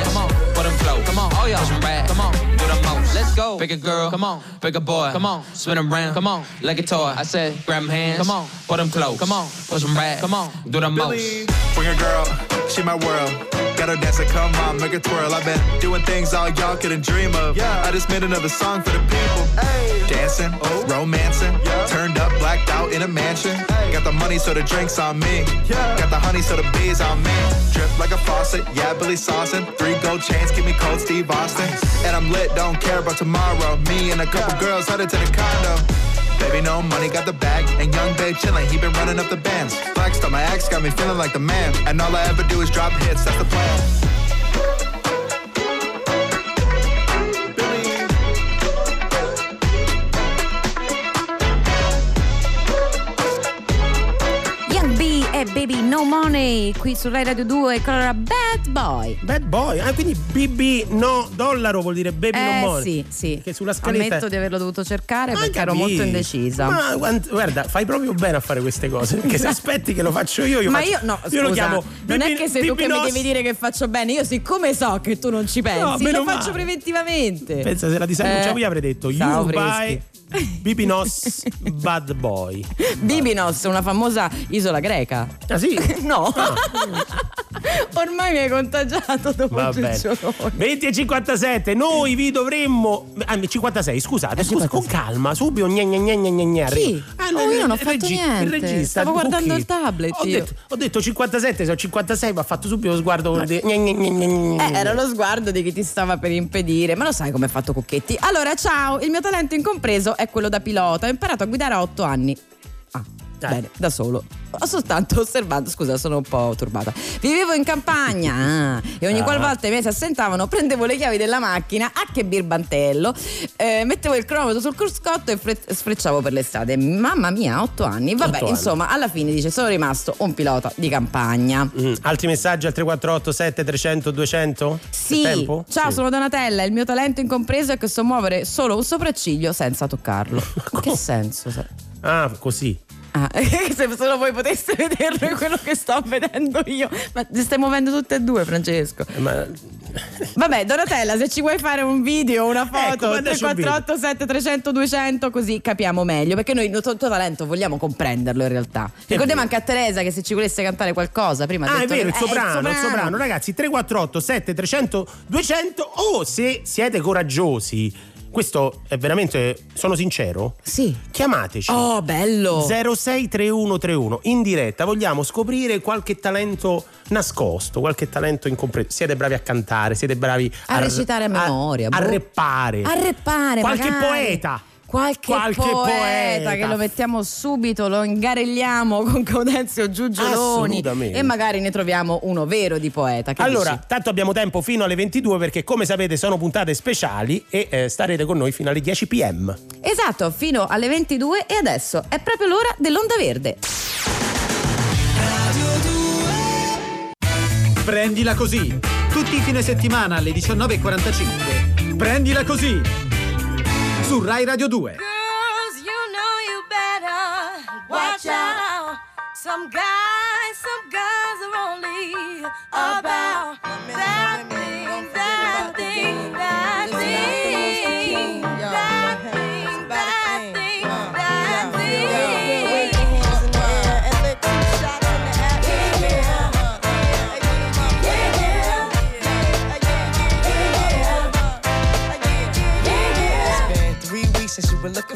come on, put 'em close, come on, oh yeah, push 'em back, come on, do the most. Let's go, big a girl, come on, big a boy, come on, spin around, come on, like a toy. I said, grab grab 'em hands, come on, put 'em close, come on, push 'em back, come on, do the most. Bring a girl, she my world. Got her dancing, come on, make her twirl. I've been doing things all y'all couldn't dream of. Yeah. I just made another song for the people. Dancing, oh. romancing, turned up, blacked out in a mansion. Got the money, so the drinks on me. Yeah. Got the honey, so the bees on me. Drip like a faucet, yeah, Billy saucing. Three gold chains, keep me cold, Steve Austin. And I'm lit, don't care about tomorrow. Me and a couple girls headed to the condo. Baby, no money, got the bag. And young babe chillin', he been running up the bands. Flexed on my ex, got me feeling like the man. And all I ever do is drop hits, that's the plan. E Baby No Money qui su Rai Radio 2 con la Bad Boy. Bad boy, ah, quindi BB no dollaro vuol dire baby Eh, no money. sì, sì. Che sulla scaletta Ammetto di averlo dovuto cercare Ma perché ero capì. molto indecisa. Ma guarda, fai proprio bene a fare queste cose. Perché se aspetti che lo faccio io, io Ma faccio- io no, io lo chiamo non è Bibi- che sei tu Bibi che mi Nos- devi dire che faccio bene, io siccome so che tu non ci pensi, meno lo faccio male. preventivamente. Pensa se la disannunciavo Eh, io avrei detto You buy freschi. Nos Bad Boy. Bibinos, una famosa isola greca. Ah sì? no. Ormai mi hai contagiato dopo Va il bene. giorno. 20 e 57, noi vi dovremmo. Ah, 56, scusate, scusa, con calma, subito. Gna gna gna gna gna. Chi? Ah, Oh, io non ho il fatto regi- niente. Il regista. Stavo il guardando il Cucchi. tablet Ho detto, ho detto 57, sono 56, ma ha fatto subito lo sguardo. di- gna gna gna gna Eh, era lo sguardo di chi ti stava per impedire, ma lo sai come è fatto Cucchetti? Allora, ciao, il mio talento incompreso è quello da pilota. Ho imparato a guidare a 8 anni. Ah, bene, da solo. Ho soltanto osservato, scusa, sono un po' turbata. Vivevo in campagna ah, e ogni Ah. qualvolta i miei si assentavano, prendevo le chiavi della macchina, a che birbantello, eh, mettevo il cronometro sul cruscotto e fre- sfrecciavo per le strade. Mamma mia, 8 anni. Vabbè, Otto anni. insomma, alla fine dice, sono rimasto un pilota di campagna. Mm, Altri messaggi al 348 7 300 200? Sì, ciao, Sì. sono Donatella. Il mio talento incompreso è che so muovere solo un sopracciglio senza toccarlo. In che senso? Ah, così. Ah, se solo voi poteste vederlo è quello che sto vedendo io. Ma ti stai muovendo tutte e due, Francesco. Ma Vabbè, Donatella, se ci vuoi fare un video, una Ecco, foto, un 348 7300 200, così capiamo meglio. Perché noi il tuo, talento vogliamo comprenderlo in realtà. Ricordiamo anche a Teresa che se ci volesse cantare qualcosa prima Ah, è detto vero, che- il eh, soprano, il soprano. Ragazzi, 348 7 300 200 o se siete coraggiosi, questo è veramente, sono sincero? Sì. Chiamateci. Oh, bello. 063131 in diretta, vogliamo scoprire qualche talento nascosto, qualche talento incompreso. Siete bravi a cantare, siete bravi A recitare a memoria, a, boh. reppare. A reppare, Qualche magari. poeta. Qualche, Qualche poeta, poeta. che lo mettiamo subito, lo ingarelliamo con Gaudenzio Giugioloni Assolutamente. e magari ne troviamo uno vero di poeta. Che Allora, dici? tanto abbiamo tempo fino alle 22 perché come sapete sono puntate speciali e eh, starete con noi fino alle 10 pm. Esatto, fino alle 22 e adesso è proprio l'ora dell'onda verde. Prendila così. Tutti i fine settimana alle 19.45. Prendila così. Su Rai Radio 2. Girls, you know you better watch out. Some guys, some guys are only about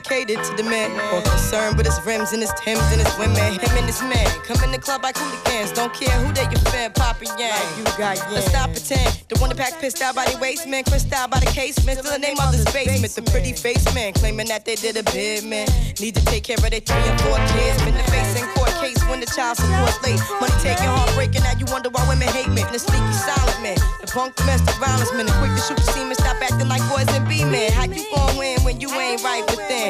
Dedicated to the man. More concerned with his rims and his Timbs and his women. Him and his man Come in the club like hooligans Don't care who they your fan Papa Yang. You got Let's stop pretend. The one that pack pissed out by the waist man Crissed out by the casement. Still the name of this basement. The pretty face man Claiming that they did a bid man. Need to take care of their three and four kids. Been the face in court case When the child support late. Money taking heartbreaking. Now you wonder why women hate me The sneaky silent man. The punk domestic violence man. The quick to shoot the semen. Stop acting like boys and be men. How you gon' win when you ain't right within?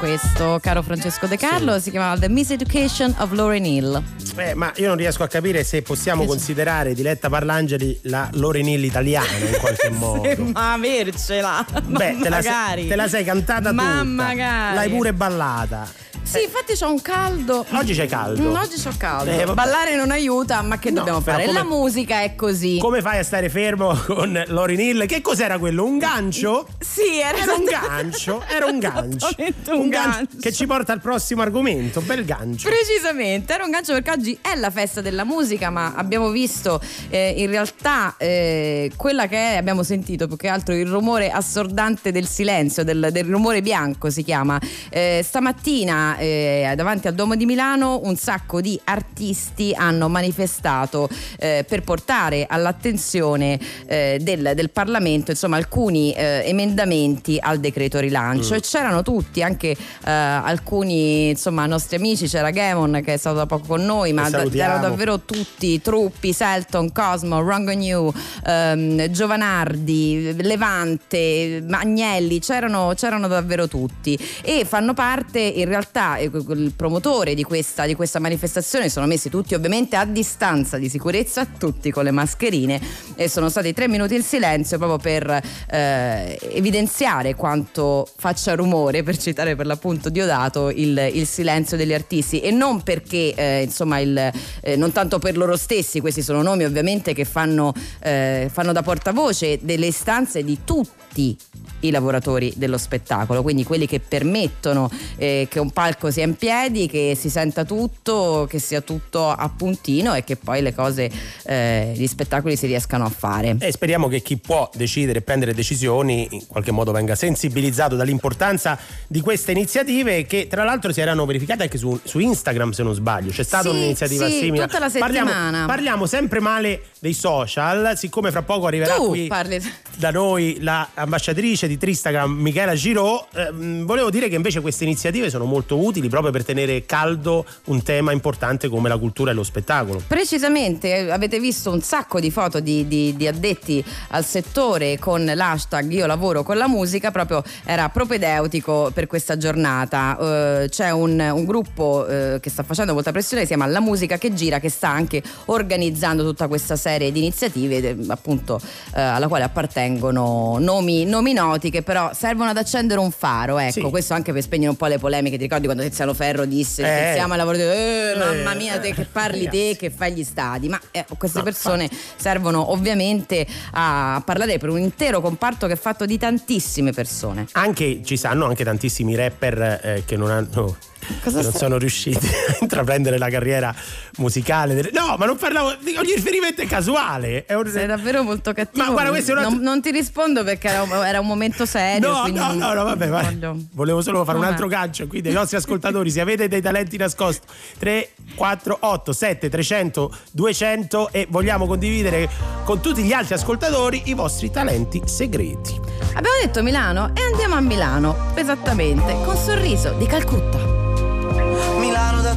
Questo, caro Francesco De Carlo, si chiamava The Miseducation of Lauren Hill. Eh, ma io non riesco a capire se possiamo considerare Diletta Parlangeli la Lauren Hill italiana in qualche modo. Ma avercela. Beh, te la, sei, magari. te la sei cantata Ma tutta. magari. L'hai pure ballata. Sì, infatti c'ho un caldo. Oggi c'è caldo. Mm, oggi c'ho caldo. Eh. Ballare non aiuta, ma che No, dobbiamo fare? come- La musica è così. Come fai a stare fermo con Lauren Hill? Che cos'era quello? Un gancio? Sì, era, Era un gancio, era un gancio. un gancio. che ci porta al prossimo argomento. Bel gancio. Precisamente, era un gancio perché oggi è la festa della musica, ma abbiamo visto eh, in realtà eh, quella che è, abbiamo sentito più che altro il rumore assordante del silenzio, del, del rumore bianco si chiama. Eh, stamattina mattina eh, davanti al Duomo di Milano un sacco di artisti hanno manifestato eh, per portare all'attenzione eh, del, del Parlamento insomma alcuni eh, emendamenti al decreto rilancio. Mm. e c'erano tutti anche eh, alcuni insomma nostri amici c'era Gamon che è stato da poco con noi ma da- erano davvero tutti Truppi, Selton, Cosmo, Rongo New ehm, Giovanardi Levante, Agnelli c'erano, c'erano davvero tutti. E fanno parte in realtà il promotore di questa, di questa manifestazione sono messi tutti ovviamente a distanza di sicurezza tutti con le mascherine e sono stati tre minuti in silenzio proprio per eh, evidenziare quanto faccia rumore per citare per l'appunto Diodato il, il silenzio degli artisti. E non perché eh, insomma il, eh, non tanto per loro stessi questi sono nomi ovviamente che fanno, eh, fanno da portavoce delle istanze di tutti i lavoratori dello spettacolo, quindi quelli che permettono eh, che un palco sia in piedi, che si senta tutto, che sia tutto a puntino e che poi le cose, eh, gli spettacoli si riescano a fare. E speriamo che chi può decidere e prendere decisioni in qualche modo venga sensibilizzato dall'importanza di queste iniziative che tra l'altro si erano verificate anche su, su Instagram se non sbaglio. C'è stata Sì, un'iniziativa sì, simile. tutta la Parliamo, settimana. parliamo sempre male dei social, siccome fra poco arriverà Tu qui parli da noi l'ambasciatrice di Tristagram Michela Giraud, ehm, volevo dire che invece queste iniziative sono molto utili proprio per tenere caldo un tema importante come la cultura e lo spettacolo. Precisamente, eh, avete visto un sacco di foto di, di- di addetti al settore con l'hashtag Io lavoro con la musica, proprio era propedeutico per questa giornata. Eh, c'è un, un gruppo eh, che sta facendo molta pressione, si chiama La Musica che Gira, che sta anche organizzando tutta questa serie di iniziative, eh, appunto eh, alla quale appartengono nomi, nomi noti che però servono ad accendere un faro. Ecco, Sì. questo anche per spegnere un po' le polemiche. Ti ricordi quando Tiziano Ferro disse: Eh. Pensiamo al lavoro di. Eh, mamma mia, te che parli te che fai gli stadi. Ma eh, queste persone servono ovviamente a parlare per un intero comparto che è fatto di tantissime persone. Anche ci sanno anche tantissimi rapper eh, che non hanno Cosa non stai- sono riusciti a intraprendere la carriera musicale. delle- No, ma non parlavo. Ogni riferimento è casuale. È un- Sei davvero molto cattivo. Ma guarda, questo è un altro- non, non ti rispondo perché era un, era un momento serio. No, no, no, no, vabbè, voglio- volevo solo fare un Vabbè. altro gancio qui dei nostri ascoltatori. Se avete dei talenti nascosti, 3, 4, 8, 7, 300, 200 e vogliamo condividere con tutti gli altri ascoltatori i vostri talenti segreti. Abbiamo detto Milano e andiamo a Milano, esattamente, con sorriso di Calcutta.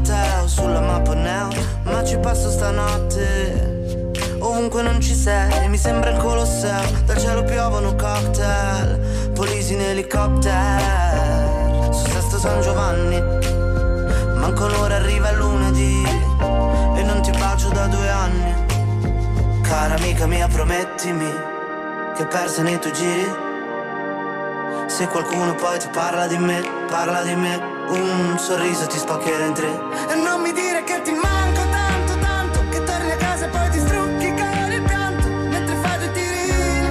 O sulla mappa neo Ma ci passo stanotte. Ovunque non ci sei Mi sembra il Colosseo. Dal cielo piovono cocktail Polisi in elicottero. Su Sesto San Giovanni Manco l'ora arriva il lunedì. E non ti bacio da due anni. Cara amica mia promettimi Che persa nei tuoi giri. Se qualcuno poi ti parla di me, parla di me, un sorriso ti spaccherà in tre. E non mi dire che ti manco tanto, tanto, che torni a casa e poi ti strucchi con il pianto, mentre fai due tirini.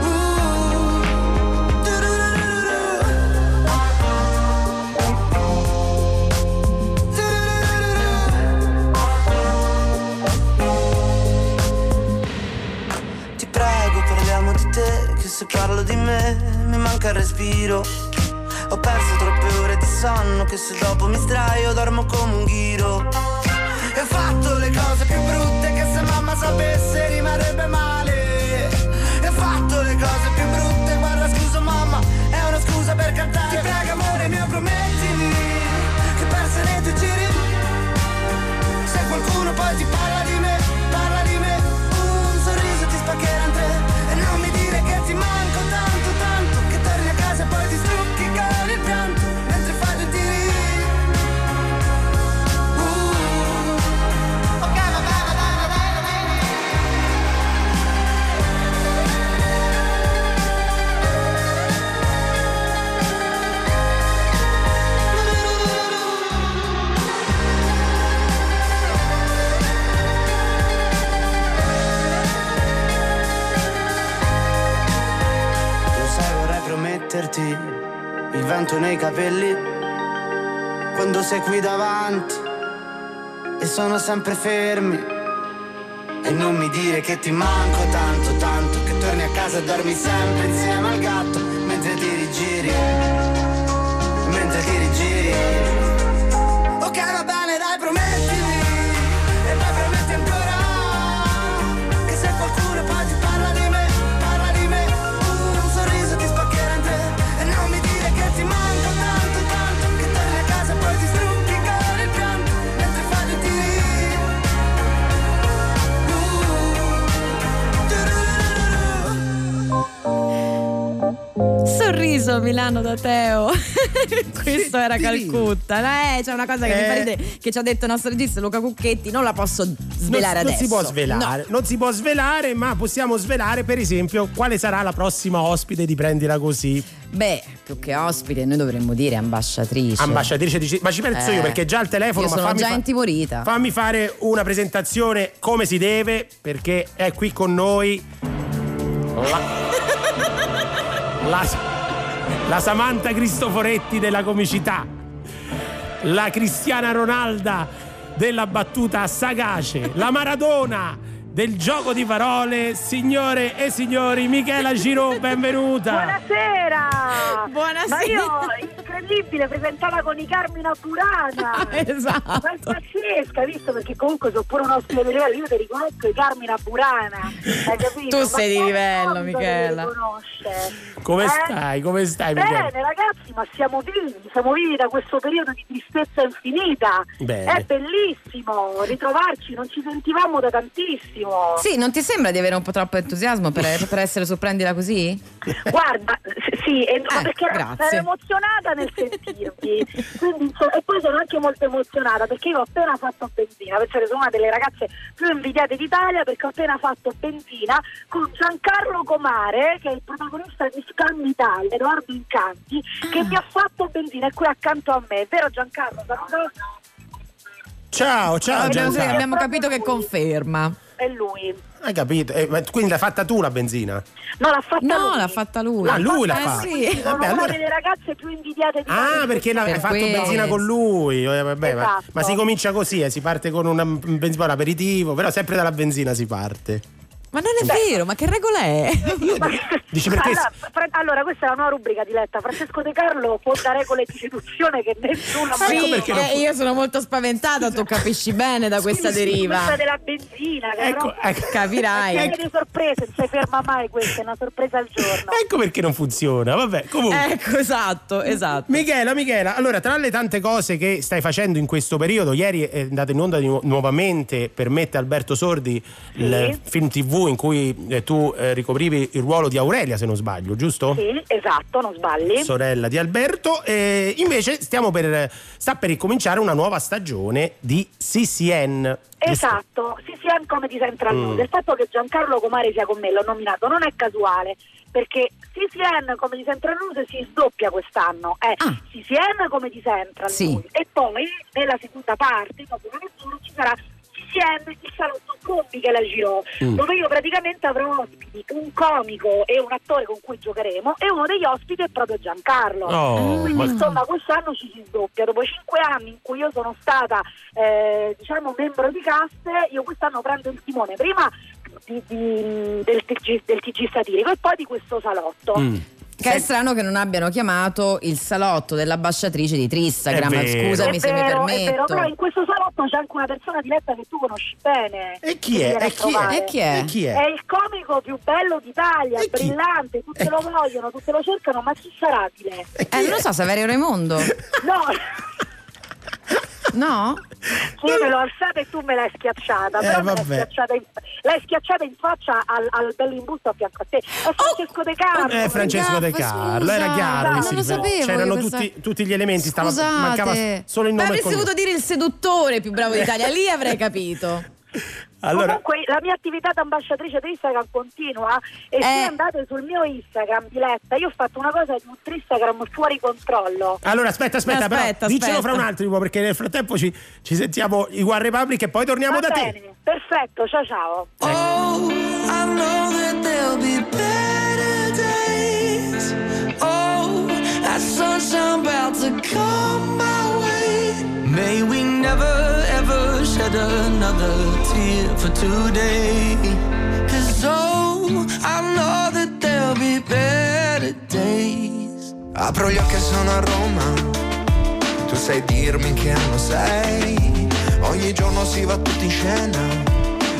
Uh. Ti prego, parliamo di te, che se parlo di me mi manca il respiro. Ho perso troppe ore di sonno, che se dopo mi sdraio dormo come un ghiro. E ho fatto le cose più brutte, che se mamma sapesse rimarrebbe male. E ho fatto le cose più brutte, guarda scusa mamma, è una scusa per cantare. Ti prego amore mio, promettimi, che perse nei tuoi giri. Se qualcuno poi ti parla di me, prometterti il vento nei capelli quando sei qui davanti e sono sempre fermi. E non mi dire che ti manco tanto, tanto, che torni a casa e dormi sempre insieme al gatto mentre ti rigiri. Milano da Teo. Questo era Calcutta. Eh, c'è una cosa che mi fa Eh. ridere che ci ha detto il nostro regista Luca Cucchetti, non la posso svelare non, adesso. non si può svelare, non si può svelare, ma possiamo svelare, per esempio, quale sarà la prossima ospite di Prendila Così. Beh, più che ospite, noi dovremmo dire ambasciatrice. Ambasciatrice di Ma ci penso Eh, io perché già al telefono Io sono fammi già fa- intimorita. Fammi fare una presentazione come si deve, perché è qui con noi la, la, la Samantha Cristoforetti della comicità, la Cristiana Ronalda della battuta sagace, la Maradona del gioco di parole, signore e signori, Michela Giro, benvenuta. Buonasera! Buonasera! Ma io, incredibile, presentata con i Carmina Burana! esatto! Ma è pazzesca, visto? Perché comunque sono pure un ospite di livello, io ti riconosco i Carmina Burana, hai capito? Tu Ma sei di livello, mi Michela. Come Eh? stai? Come stai, Michela? Bene ragazzi, ma siamo vivi, siamo vivi da questo periodo di tristezza infinita. Bene. È bellissimo ritrovarci, non ci sentivamo da tantissimo. Sì, non ti sembra di avere un po' troppo entusiasmo per, per essere su Prendila Così? Guarda, sì, e- ma Eh, perché grazie. ero emozionata nel sentirvi. Quindi, insomma, e poi sono anche molto emozionata perché io ho appena fatto benzina. Che sono una delle ragazze più invidiate d'Italia perché ho appena fatto benzina con Giancarlo Comare, che è il protagonista di Scam Italia, Edoardo Incanti, che mi ha fatto benzina e qui accanto a me. Vero Giancarlo? Ciao, ciao Abbiamo- Giancarlo. abbiamo capito che conferma. È lui. Hai capito? Eh, ma quindi l'hai fatta tu la benzina? No, l'ha fatta No, lui. l'ha fatta lui. Ah, lui l'ha Eh, fatta. sì. Sono Vabbè, una allora- delle ragazze più invidiate d'Italia. Ah, perché l'hai Per fatto questo. benzina con lui. Eh, vabbè, ma, Esatto. ma si comincia così, eh, si parte con un benzina, un aperitivo, però sempre dalla benzina si parte. Ma non è vero, ma che regola è? Dici perché Allora, Fra- allora, questa è la nuova rubrica di Letta. Francesco De Carlo può dare regole di seduzione che nessuno mai Sì, non eh, fu- io sono molto spaventata, tu capisci bene da questa deriva. Questa della benzina, che Ecco, però- ecco. Capirai. Anche di sorprese, non si ferma mai questa, è una sorpresa al giorno. Ecco perché non funziona. Vabbè, comunque. Ecco, esatto, esatto. Michela, Michela, allora tra le tante cose che stai facendo in questo periodo, ieri è andato in onda nu- nuovamente per Mette Alberto Sordi il film tv in cui eh, tu eh, ricoprivi il ruolo di Aurelia, se non sbaglio, giusto? Sì, esatto, non sbagli. sorella di Alberto. E invece stiamo per, sta per ricominciare una nuova stagione di CCN. Esatto, CCM come di Central Mm. News. Il fatto che Giancarlo Comare sia con me, l'ho nominato, non è casuale, perché CCM come di Central News si sdoppia quest'anno. È CCM come di Central Sì. News. E poi nella seconda parte, dopo una mezz'ora, ci sarà CCM il salotto con Michela Giro, Mm. dove io praticamente avrò ospiti un comico e un attore con cui giocheremo e uno degli ospiti è proprio Giancarlo. Oh, Quindi ma- insomma quest'anno ci si sdoppia. Dopo cinque anni in cui io sono stata eh, diciamo membro di cast, io quest'anno prendo il timone prima di- di- del, TG, del TG satirico e poi di questo salotto. Mm. Che è strano che non abbiano chiamato il salotto dell'ambasciatrice di Tristagram. È vero. Scusami È se mi vero, è vero, permetto. però in questo salotto c'è anche una persona diletta che tu conosci bene. E chi è? E chi è? E chi è? E chi è? È il comico più bello d'Italia, E chi? brillante, tutti E lo vogliono, tutti lo cercano, ma chi sarà? E chi Eh, è? non lo so, Saverio Raimondo. No, No? io me l'ho alzata e tu me l'hai schiacciata, Eh, però me l'hai schiacciata, in, l'hai schiacciata in faccia al, al bell'imbusto a fianco a te. È Francesco De Carlo. Eh, Francesco De Carlo, era chiaro. Non lo sapevo C'erano questa- tutti, tutti gli elementi, stava, mancava solo il Ma nome il avresti dovuto dire il seduttore più bravo d'Italia, lì avrei capito. Allora, Comunque la mia attività da ambasciatrice di Instagram continua e se Eh. andate sul mio Instagram Diletta, io ho fatto una cosa di un Instagram fuori controllo. allora, aspetta, aspetta, Aspetta, però, aspetta. fra un attimo perché nel frattempo ci, ci sentiamo i One Republic e poi torniamo Va da te. bene, perfetto, ciao ciao. Oh, I know that there'll be better days. Oh, that sunshine about to come my way. May we never ever shed another tear for today. Cause oh, I know that there'll be better days. Apro gli occhi e sono a Roma. Tu sai dirmi che anno sei Ogni giorno si va tutti in scena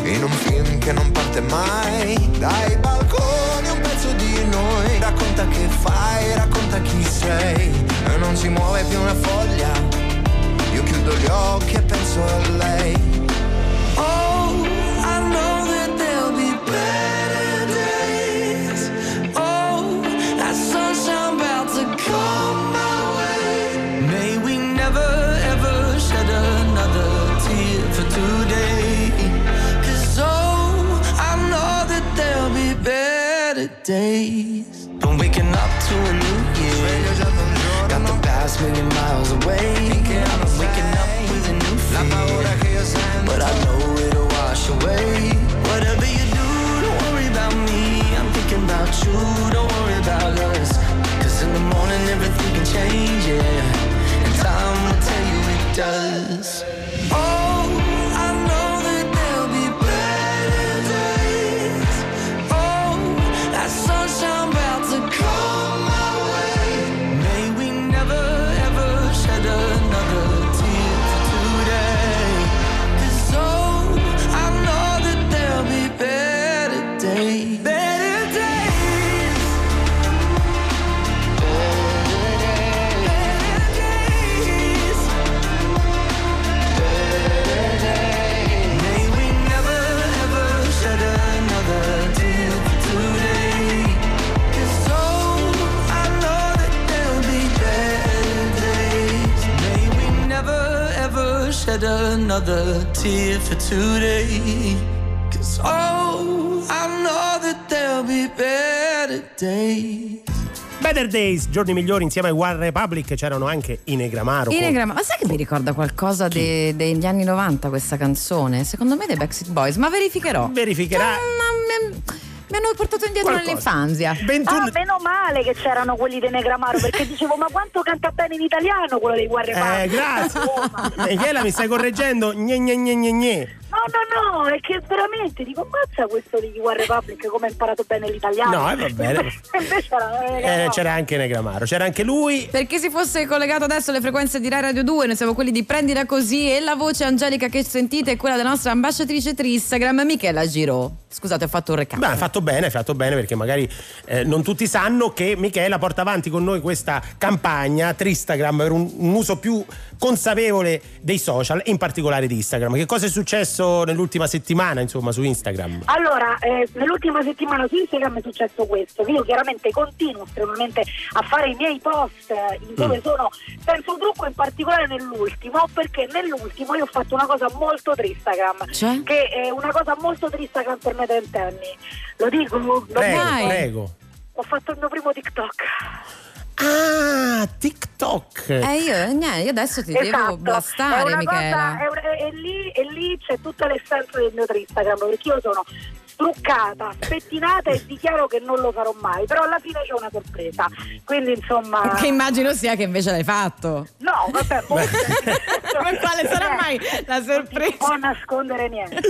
In un film che non parte mai Dai balconi un pezzo di noi Racconta che fai, racconta chi sei E non si muove più una foglia Chiudo gli occhi e penso a lei Oh, I know that there'll be better days. Oh, that to come my way. May we never ever shed another tear for today. 'Cause oh, I know that there'll be better days. Waking up to a new year. Got the past million miles away. Wash away. Whatever you do, don't worry about me. I'm thinking about you, don't worry about us. Cause in the morning everything can change, yeah. And time will tell you it does. Another tear for today. 'Cause oh, I know that there'll be better days. Better Days, giorni migliori insieme ai One Republic c'erano anche i Negramaro. In Egrama- ma sai che mi ricorda qualcosa de- degli anni 90 questa canzone? Secondo me dei Backstreet Boys, ma verificherò. Verificherà. Cioè, ma mi, hanno portato indietro Qualcosa. nell'infanzia. Ah, meno male che c'erano quelli di Negramaro perché dicevo ma quanto canta bene in italiano quello dei Guerre Eh, grazie. Michela mi stai correggendo? Gne gne gne gne gne. No, no, no, è che veramente dico, ammazza questo di One Republic come ha imparato bene l'italiano. No, eh, va bene. Invece era Eh, Negramaro. c'era anche Negramaro, c'era anche lui. Per chi si fosse collegato adesso alle frequenze di Rai Radio 2, noi siamo quelli di Prendila Così e la voce angelica che sentite è quella della nostra ambasciatrice Instagram, Michela Giro. Scusate, ho fatto un recap. Beh, hai fatto bene, hai fatto bene perché magari eh, non tutti sanno che Michela porta avanti con noi questa campagna Tristagram per un, un uso più consapevole dei social e in particolare di Instagram. Che cosa è successo nell'ultima settimana, insomma, su Instagram? Allora, eh, nell'ultima settimana su Instagram è successo questo, io chiaramente continuo estremamente a fare i miei post eh, in dove Mm. sono senza un trucco, in particolare nell'ultimo, perché nell'ultimo io ho fatto una cosa molto tristagram, Cioè? che è una cosa molto tristagram per me trentenni. Lo dico? Lo Prego, dico? prego. Ho fatto il mio primo TikTok. Ah, TikTok. Eh, io, niente, io adesso ti devo Esatto. È blastare, una Michela. cosa- è è- è lì, e lì c'è tutta l'essenza del mio Instagram perché io sono struccata, spettinata e dichiaro che non lo farò mai, però alla fine c'è una sorpresa. Quindi insomma. Che immagino sia che invece l'hai fatto. No, vabbè. Ma quale sarà mai la sorpresa? Non si può nascondere niente.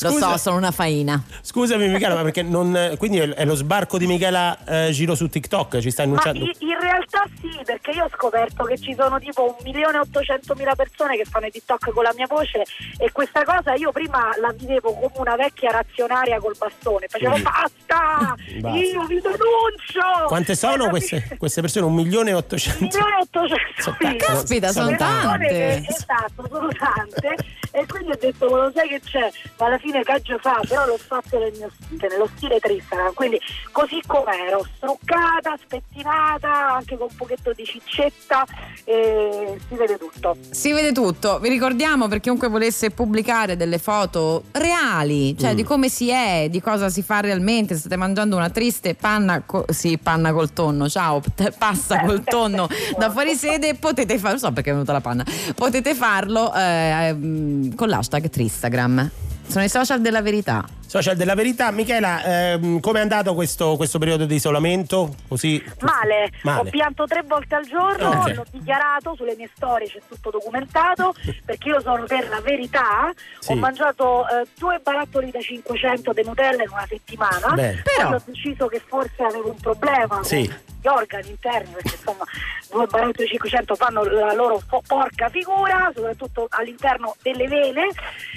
Lo so, sono una faina. Scusami Michela, ma perché non. Quindi è lo sbarco di Michela eh, Giro su TikTok? Ci sta Ma annunciando? in, in realtà sì, perché io ho scoperto che ci sono tipo 1.800.000 persone che fanno i TikTok con la mia voce e questa cosa io prima la vivevo come una vecchia razionaria col bastone, facevo Mm. basta, Basta. io vi denuncio! Quante sono queste, queste persone? Un milione e ottocento? 1.800.000 Caspita, sono persone tante. che- esatto, sono tante e quindi ho detto ma lo sai che c'è ma alla fine caggio fa però l'ho fatto nel mio stile nello stile Tristagram quindi così com'ero struccata spettinata anche con un pochetto di ciccetta e si vede tutto Si vede tutto. Vi ricordiamo per chiunque volesse pubblicare delle foto reali, cioè Mm. di come si è, di cosa si fa realmente. State mangiando una triste panna, co- sì, panna col tonno, ciao, p- pasta col tonno da fuori sede. Potete farlo, so perché è venuta la panna. Potete farlo eh, mm, con l'hashtag Tristagram. Sono i social della verità. Social della verità, Michela, ehm, come è andato questo, questo periodo di isolamento? Così. Male. Male. ho pianto tre volte al giorno, Ok. l'ho dichiarato sulle mie storie, c'è tutto documentato, perché io sono per la verità. Sì. Ho mangiato eh, due barattoli da 500 di Nutella in una settimana, Bene. poi Però- ho deciso che forse avevo un problema Sì. gli organi interni, perché insomma due barotti 500 fanno la loro fo- porca figura, soprattutto all'interno delle vene,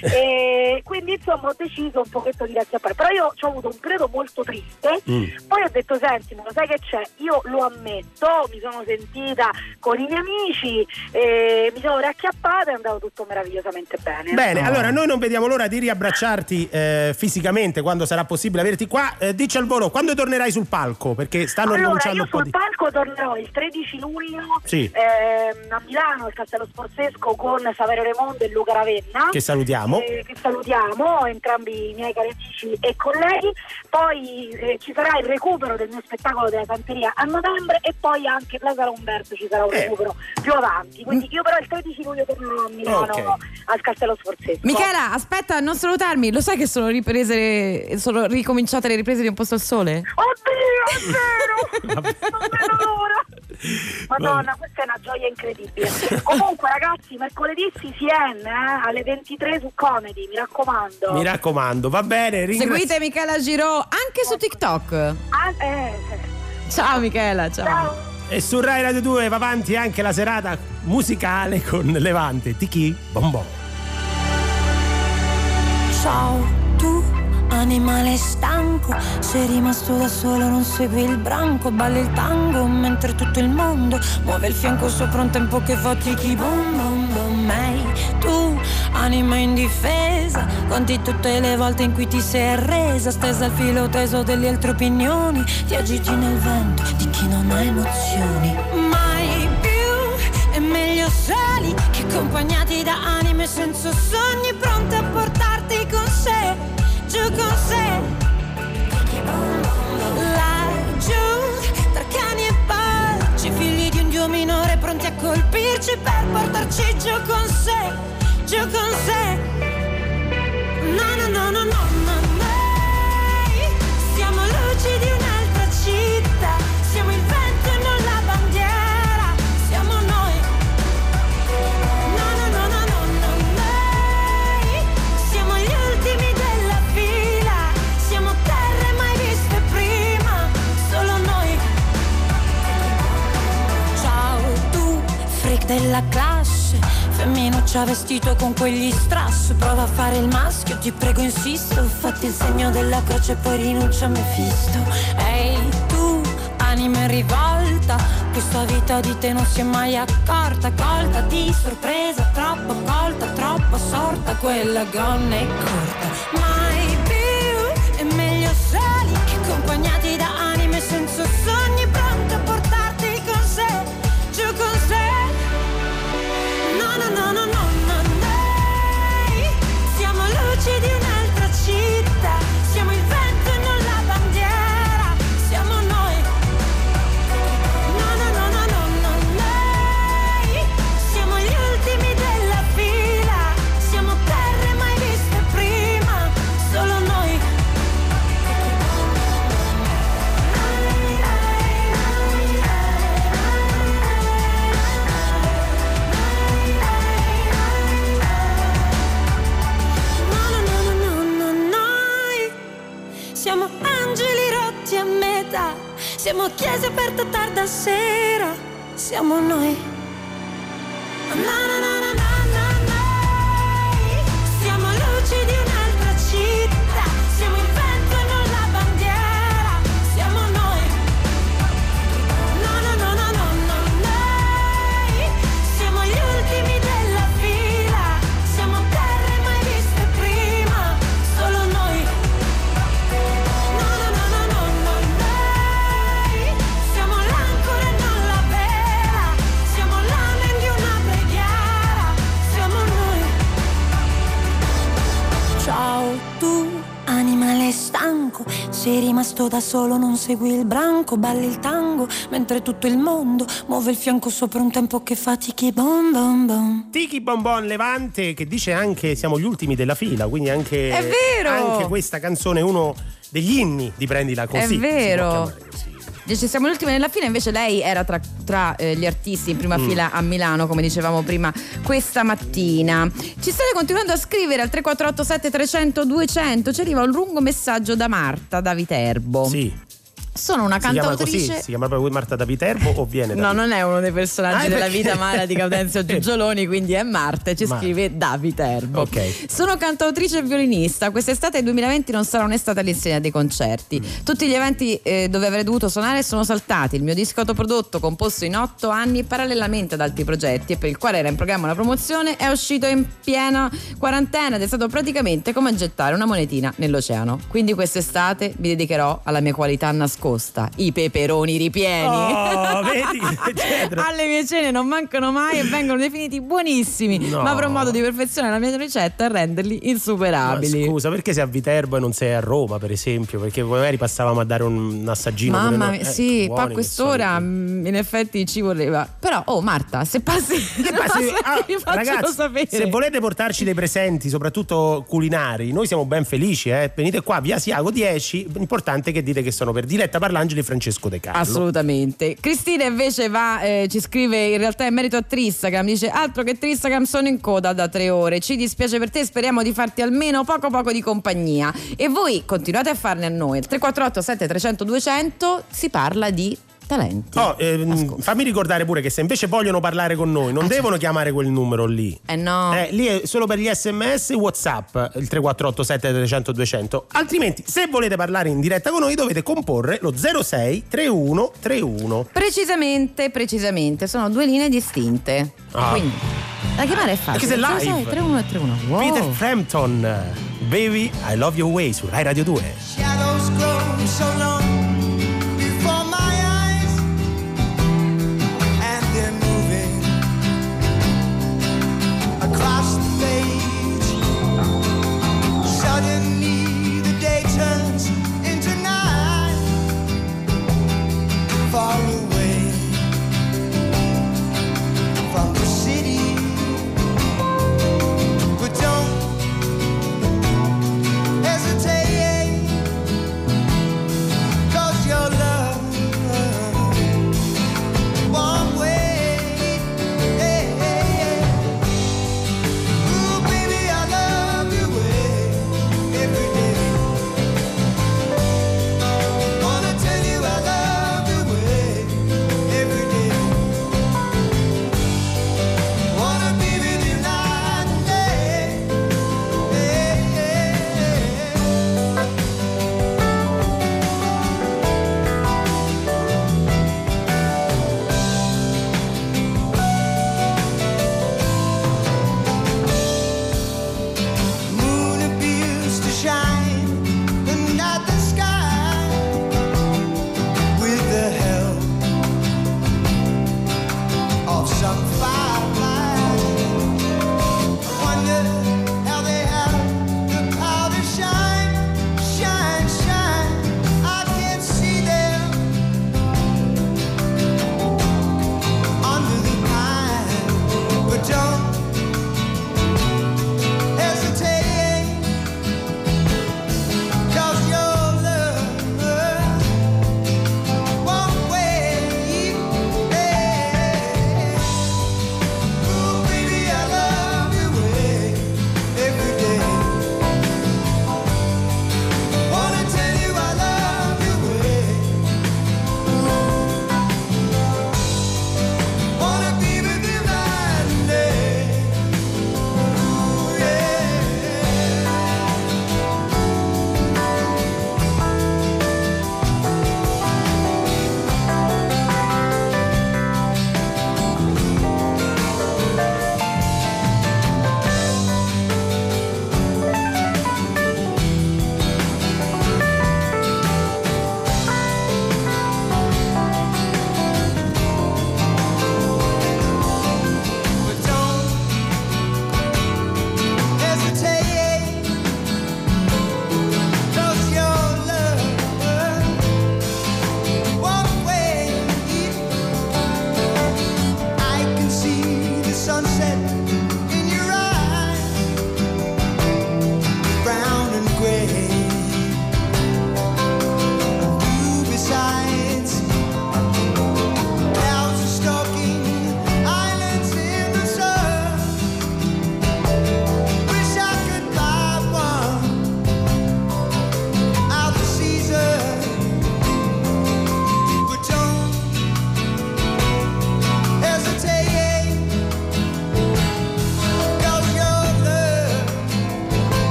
e quindi insomma ho deciso un pochetto di razziare. Però io ho avuto un periodo molto triste, Mm. poi ho detto senti, ma lo sai che c'è? Io lo ammetto, mi sono sentita con i miei amici, eh, mi sono riacchiappata e è andato tutto meravigliosamente bene. Bene, allora noi non vediamo l'ora di riabbracciarti eh, fisicamente quando sarà possibile averti qua. Eh, dici al volo, quando tornerai sul palco? Perché stanno allora, io un po' sul di... palco tornerò il 13 luglio Sì. ehm, a Milano, al Castello Sforzesco con Saverio Raimondo e Luca Ravenna. Che salutiamo. Eh, che salutiamo, entrambi i miei cari amici e colleghi. Poi eh, ci sarà il recupero del mio spettacolo della Santeria a novembre e poi anche Plaza Umberto ci sarà un Eh. recupero più avanti. Quindi io però il 13 luglio tornerò a Milano Ok. al Castello Sforzesco. Michela, aspetta, non salutarmi. Lo sai che sono riprese, sono ricominciate le riprese di Un posto al sole? Oddio, è vero! non vedo l'ora! Madonna, questa è una gioia incredibile. Comunque, ragazzi, mercoledì CCN eh, alle 23 su Comedy, mi raccomando. Mi raccomando, va bene. ringrazi- Seguite Michela Giro anche su TikTok. Ah, eh, Ciao Michela, ciao. E su Rai Radio 2 va avanti anche la serata musicale con Levante, Tiki Bombò. Ciao, animale stanco, sei rimasto da solo, non segui il branco, balli il tango mentre tutto il mondo muove il fianco sopra un tempo che fatichi bom bom bom. Ehi, tu anima indifesa, conti tutte le volte in cui ti sei arresa, stesa al filo teso delle altre opinioni, ti agiti nel vento di chi non ha emozioni. Mai più è meglio soli che accompagnati da anime senza sogni pronte a portarti con sé, giù con sé. Laggiù, tra cani e porci, figli di un dio minore pronti a colpirci per portarci giù con sé, giù con sé. No, no, no, no, no, no, noi siamo luci della classe, femminuccia vestito con quegli strass, prova a fare il maschio, ti prego insisto, fatti il segno della croce e poi rinuncia a Mefisto. Ehi tu, anima in rivolta, questa vita di te non si è mai accorta, colta di sorpresa, troppo colta, troppo sorta, quella gonna è corta. Mai da solo, non segui il branco, balli il tango, mentre tutto il mondo muove il fianco sopra un tempo che fatichi bom bom bom. Tiki Bonbon Levante che dice anche siamo gli ultimi della fila, quindi anche, È vero! anche questa canzone è uno degli inni di Prendila Così. È vero. Dice siamo gli ultimi nella fila, invece lei era tra, tra, eh, gli artisti in prima Mm. fila a Milano, come dicevamo prima, questa mattina. Ci state continuando a scrivere al 3487 300 200, ci arriva un lungo messaggio da Marta da Viterbo. Sì. Sono una Si chiama cantautrice. così? Si chiama proprio Marta da Viterbo o viene da No, non è uno dei personaggi Ah, della perché? vita mala di Gaudenzio Giugioloni, quindi è Marta e ci Marta. scrive da Viterbo. Ok. Sono cantautrice e violinista. Quest'estate 2020 non sarà un'estate all'insegna dei concerti. Mm. Tutti gli eventi eh, dove avrei dovuto suonare sono saltati. Il mio disco autoprodotto, composto in otto anni parallelamente ad altri progetti e per il quale era in programma una promozione, è uscito in piena quarantena ed è stato praticamente come gettare una monetina nell'oceano. Quindi quest'estate mi dedicherò alla mia qualità nascosta, i peperoni ripieni. Oh, vedi? Alle mie cene non mancano mai e vengono definiti buonissimi, No. ma avrò modo di perfezionare la mia ricetta e renderli Ma insuperabili. scusa, perché sei a Viterbo e non sei a Roma, per esempio? Perché magari passavamo a dare un, un assaggino. Mamma mia, Eh, sì, buoni poi a quest'ora mm, in effetti ci voleva. Però, oh Marta, se passi, se Ma passi se- ah, ragazzi, sapere. se volete portarci dei presenti, soprattutto culinari, noi siamo ben felici. Eh? Venite qua, via Siago 10. L'importante è che dite che sono per Diletta Parlangeli e Francesco De Carlo. Assolutamente. Cristina invece va, eh, ci scrive in realtà in merito a Tristagam, dice altro che Tristagam sono in coda da tre ore, ci dispiace per te, speriamo di farti almeno poco poco di compagnia. E voi continuate a farne a noi, il 348 7300 200 si parla di talenti. Oh, ehm, fammi ricordare pure che se invece vogliono parlare con noi, non devono chiamare quel numero lì. Eh no. Eh, lì è solo per gli sms e whatsapp il 348 7300 200 altrimenti se volete parlare in diretta con noi dovete comporre lo 06 31 31 Precisamente, precisamente, sono due linee distinte. Ah. Quindi da chiamare è facile. Perché sei live. 06 31 e 31. Wow. Peter Frampton Baby I Love Your Way su Rai Radio 2 Shadows grow so long follow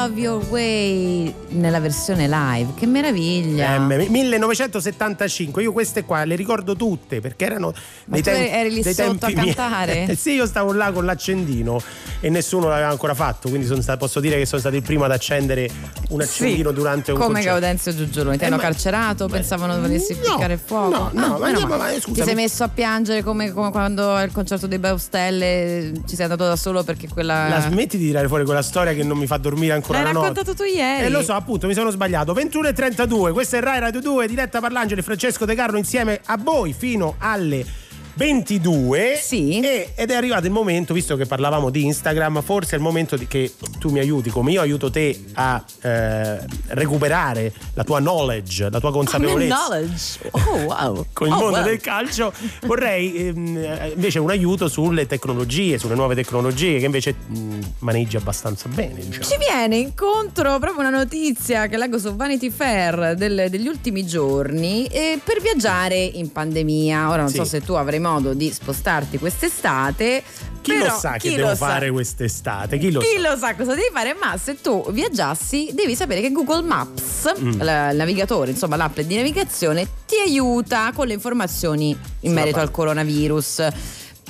Love Your Way nella versione live. Che meraviglia! Eh, me- 1975, io queste qua le ricordo tutte perché erano Ma dei tempi, eri lì sotto a cantare? Eh, sì, io stavo là con l'accendino e nessuno l'aveva ancora fatto, quindi sono stato- posso dire che sono stato il primo ad accendere un accendino Sì, durante un come concerto. Gaudenzio Giugioloni ti Eh, hanno ma- carcerato pensavano volessi piccare il fuoco no, no, Ah, ma male. ma, scusami. ti sei messo a piangere come, come quando al concerto dei Baustelle ci sei andato da solo perché quella La smetti di tirare fuori quella storia che non mi fa dormire ancora L'hai la notte. raccontato tu ieri. E lo so, appunto, mi sono sbagliato. 21 e 32, questo è Rai Radio 2, diretta Parlangeli, Francesco De Carlo insieme a voi fino alle 22. Sì. E- ed è arrivato il momento, visto che parlavamo di Instagram, forse è il momento di- che tu mi aiuti, come io aiuto te a eh, recuperare la tua knowledge, la tua consapevolezza. knowledge oh wow Con il Oh, mondo wow. del calcio vorrei ehm, eh, invece un aiuto sulle tecnologie, sulle nuove tecnologie che invece mh, maneggi abbastanza bene. Diciamo. Ci viene incontro proprio una notizia che leggo su Vanity Fair del- degli ultimi giorni eh, per viaggiare in pandemia. Ora non Sì. so se tu avrai modo di spostarti quest'estate. Chi però lo sa che devo sa? fare quest'estate? Chi lo Chi sa? lo sa cosa devi fare, ma se tu viaggiassi devi sapere che Google Maps, Mm. il navigatore, insomma l'app di navigazione, ti aiuta con le informazioni in Sulla merito parte. al coronavirus.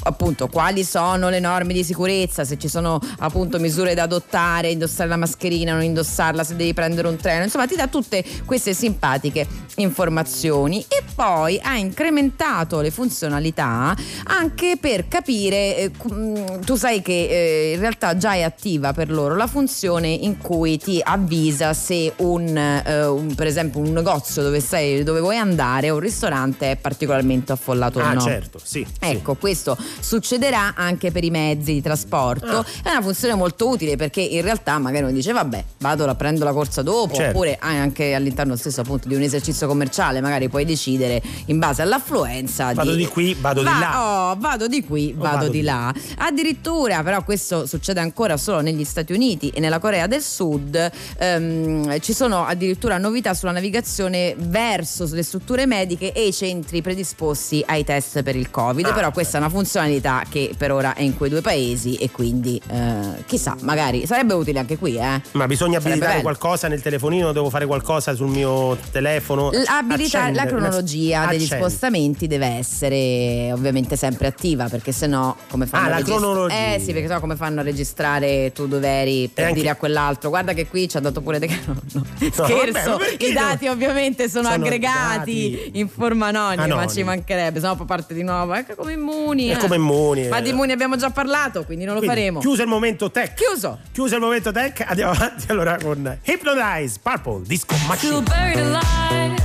Appunto, quali sono le norme di sicurezza, se ci sono appunto misure da adottare, indossare la mascherina, non indossarla, se devi prendere un treno, insomma ti dà tutte queste simpatiche informazioni e poi ha incrementato le funzionalità anche per capire, eh, mm, tu sai che eh, in realtà già è attiva per loro la funzione in cui ti avvisa se un, eh, un- per esempio un negozio dove, sei, dove vuoi andare o un ristorante è particolarmente affollato o Ah, no. certo, sì. Ecco, questo succederà anche per i mezzi di trasporto. Ah. È una funzione molto utile perché in realtà magari uno dice vabbè, vado a prendo la corsa dopo, Certo. oppure anche all'interno stesso appunto di un esercizio commerciale, magari puoi decidere in base all'affluenza Vado di qui, vado di Va- là. oh, vado di qui, vado, vado di di là. Addirittura, però, questo succede ancora solo negli Stati Uniti e nella Corea del Sud. ehm, ci sono addirittura novità sulla navigazione verso le strutture mediche e i centri predisposti ai test per il Covid. Ah, però questa è una funzionalità che per ora è in quei due paesi e quindi eh, chissà, magari sarebbe utile anche qui, eh. Ma bisogna Sarebbe abilitare bello. qualcosa nel telefonino, devo fare qualcosa sul mio telefono. Abilitare la cronologia degli spostamenti deve essere ovviamente sempre attiva perché sennò come fanno Ah, a la regist- cronologia. Eh sì, perché sennò come fanno a registrare tu dove eri per E anche- dire a quell'altro guarda che qui ci ha dato pure De no, no. vabbè, Scherzo, perché i no? dati ovviamente sono, Sono aggregati dati in forma anonima, ma anonimi. ci mancherebbe, sennò poi parte di nuovo, ecco come immuni. È eh. come immuni. Ma eh. di immuni abbiamo già parlato, quindi non lo Quindi, faremo. Chiuso il momento tech. Chiuso. Chiuso il momento tech, andiamo avanti allora con Hypnotize Purple Disco Machine. buried alive.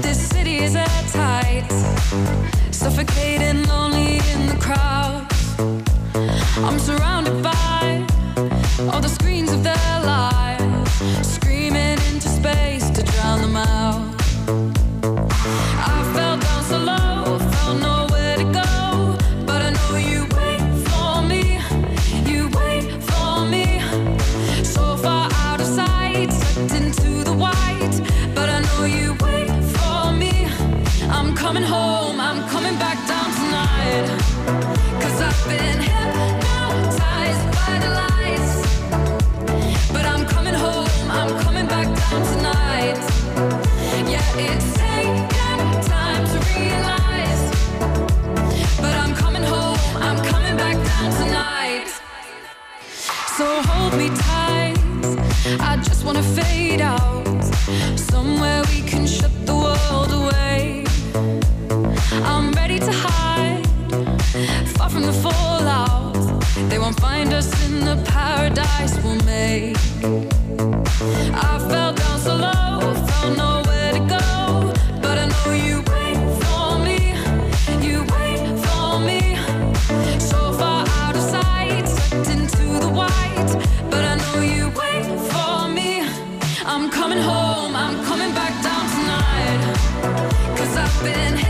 This city is at tight. Suffocating, lonely in the crowd. I'm surrounded by all the screens of their lives, screaming into space to drown them out. I just wanna fade out. Somewhere we can shut the from the fallout. They won't find us in the paradise we'll make. I fell down so low, found nowhere to go. But I know you wait for me, you wait for me. So far out of sight, sucked into the white. But I know you wait for me. I'm coming home, I'm coming back down tonight. Cause I've been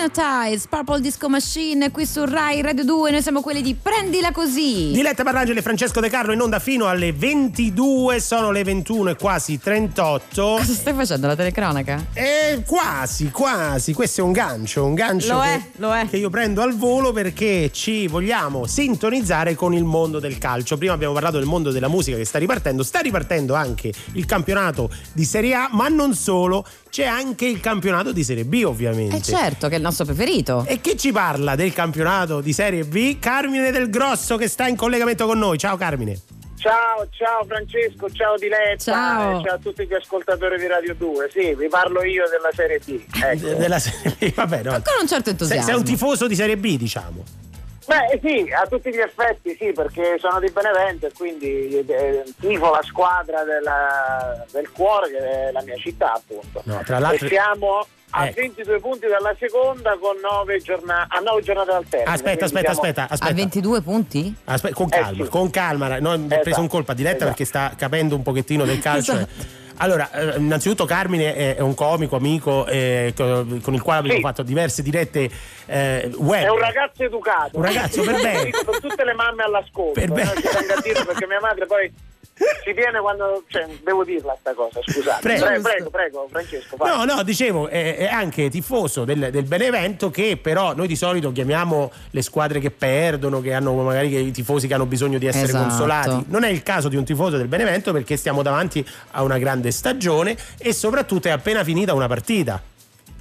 Hypnotize, Purple Disco Machine qui su Rai Radio 2. Noi siamo quelli di Prendila Così. Diletta Parlangeli e Francesco De Carlo in onda fino alle 22, sono le 21 e quasi 38. Cosa stai facendo? La telecronaca? Eh, quasi, quasi. Questo è un gancio, un gancio Lo che, è, lo è. che io prendo al volo perché ci vogliamo sintonizzare con il mondo del calcio. Prima abbiamo parlato del mondo della musica che sta ripartendo, sta ripartendo anche il campionato di Serie A, ma non solo, c'è anche il campionato di Serie B ovviamente. Eh certo, che è il nostro preferito. E chi ci parla del campionato di Serie B? Carmine Del Grosso che sta in collegamento con noi. Ciao Carmine. Ciao, ciao Francesco, ciao Diletta, Ciao. e ciao a tutti gli ascoltatori di Radio 2. Sì, vi parlo io della Serie B. Ecco. Della Serie B, vabbè, no. Con un certo Sei, entusiasmo. sei un tifoso di Serie B, diciamo. Beh sì, a tutti gli effetti sì, perché sono di Benevento e quindi eh, tifo la squadra della- del cuore che è la mia città appunto. No, tra l'altro- E siamo a Ecco. 22 punti dalla seconda con 9 giornata, a 9 giornate dal termine. Aspetta, aspetta, siamo- aspetta, A aspetta. 22 punti? Aspe- con Eh, calma, sì. con calma, no, mi ha preso Esatto, un colpo a diretta esatto. perché sta capendo un pochettino del calcio. Esatto. Allora, eh, innanzitutto Carmine è, un comico, amico, eh, co- con il quale abbiamo Sì. fatto diverse dirette eh, web. È un ragazzo educato. Un ragazzo per bene. Per tutte le mamme all'ascolto. Per bene. a dirlo perché mia madre poi si viene quando. Cioè, devo dirla sta cosa, scusate. Prego. Prego, prego, prego, Francesco. vai. No, no, dicevo, è, è anche tifoso del, del Benevento che però noi di solito chiamiamo le squadre che perdono, che hanno magari che- i tifosi che hanno bisogno di essere Esatto. consolati. Non è il caso di un tifoso del Benevento perché stiamo davanti a una grande stagione e soprattutto è appena finita una partita.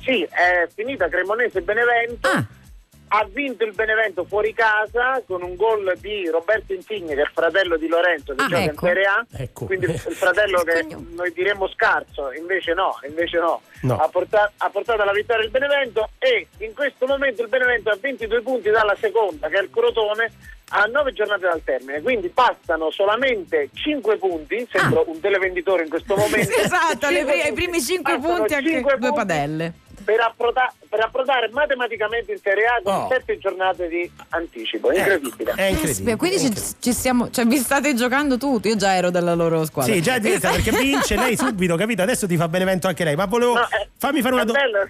Sì, è finita Cremonese Benevento. Ah. Ha vinto il Benevento fuori casa con un gol di Roberto Insigne, che è il fratello di Lorenzo che Ah, gioca ecco. in Serie A. Ecco. Quindi il fratello che noi diremmo scarso, invece no, invece no. No. Ha, portato, ha portato alla vittoria il Benevento e in questo momento il Benevento ha 22 punti dalla seconda, che è il Crotone, a 9 giornate dal termine. Quindi bastano solamente 5 punti, sembro un televenditore in questo momento. Ah. Esatto, punti. primi 5 Bastano punti anche cinque due punti padelle. Per, approda- per approdare matematicamente in Serie A con Oh. 7 giornate di anticipo. Ecco, Incredibile. è incredibile. Quindi è ci, incredibile. ci stiamo, cioè vi state giocando tutti. Io già ero della loro squadra. Sì, già è diretta perché vince lei subito, capito? Adesso ti fa Benevento anche lei. Ma volevo. No, eh, fammi fare una domanda.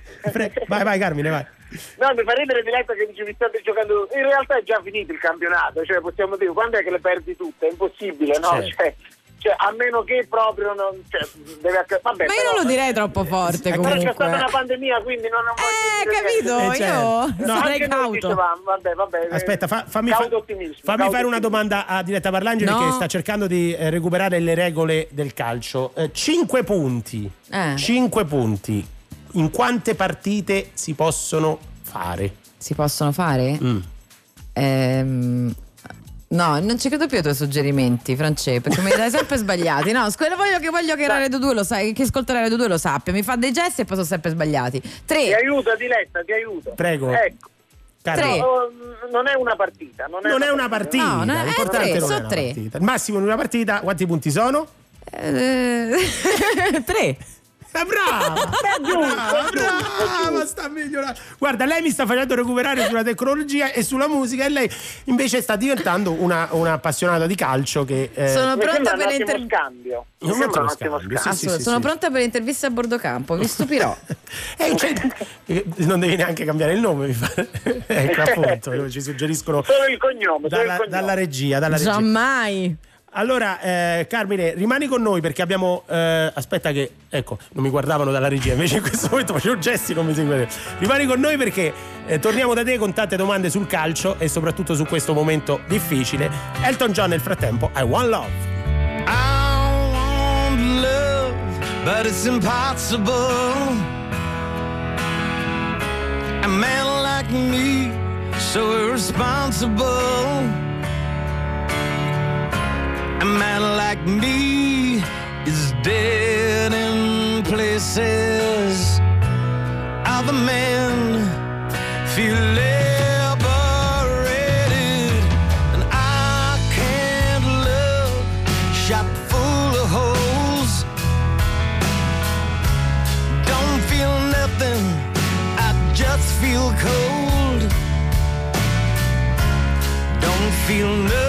Vai, vai, Carmine, vai. No, mi fa ridere diretta che dici vi state giocando. In realtà è già finito il campionato, cioè possiamo dire quando è che le perdi tutte? È impossibile, no? Certo. Cioè, cioè, a meno che proprio non. Cioè, deve vabbè, Ma io però- non lo direi troppo forte Però c'è stata comunque. una pandemia, quindi non, non Eh, voglio dire capito? Eh, certo. Io No. sarei cauto. dicevamo, vabbè, vabbè, eh, Aspetta, fa- fammi, fa- fammi fare una domanda a Diretta Parlangeli No. che sta cercando di eh, recuperare le regole del calcio. 5 punti. Eh. 5 punti. In quante partite si possono fare? Si possono fare? Mm. Ehm, no, non ci credo più ai tuoi suggerimenti, France, perché mi dai sempre sbagliati. No, scusa, voglio che, voglio che la Radio 2 lo sai, che ascolta la Radio 2 lo sappia. Mi fa dei gesti e poi sono sempre sbagliati. Ti Tre. aiuto, Diletta, ti aiuto. Prego. Ecco. Tre. Oh, non è una partita. Non è, Non è una partita. No, no, è l'importante tre, non è sono una tre. partita. Il massimo in una partita, quanti punti sono? Eh, tre. Brava! brava, brava, sta migliorando. Guarda, lei mi sta facendo recuperare sulla tecnologia e sulla musica e lei invece sta diventando una, una appassionata di calcio che... eh, Sono pronta per sì, sono sì. pronta per interviste a bordo campo, vi stupirò. eh, cioè, eh, non devi neanche cambiare il nome, mi fa- ecco appunto, ci suggeriscono Solo il cognome, solo il dalla, cognome. dalla regia. Dalla regia. Giammai. Allora, eh, Carmine, rimani con noi perché abbiamo. eh, aspetta, che ecco, non mi guardavano dalla regia, invece in questo momento facevo gesti, non mi seguite. Rimani con noi perché eh, torniamo da te con tante domande sul calcio e soprattutto su questo momento difficile. Elton John nel frattempo, I Want Love. I want love, but it's impossible. A man like me, so irresponsible. A man like me is dead in places. Other men feel liberated, and I can't love shot full of holes. Don't feel nothing, I just feel cold. Don't feel nothing,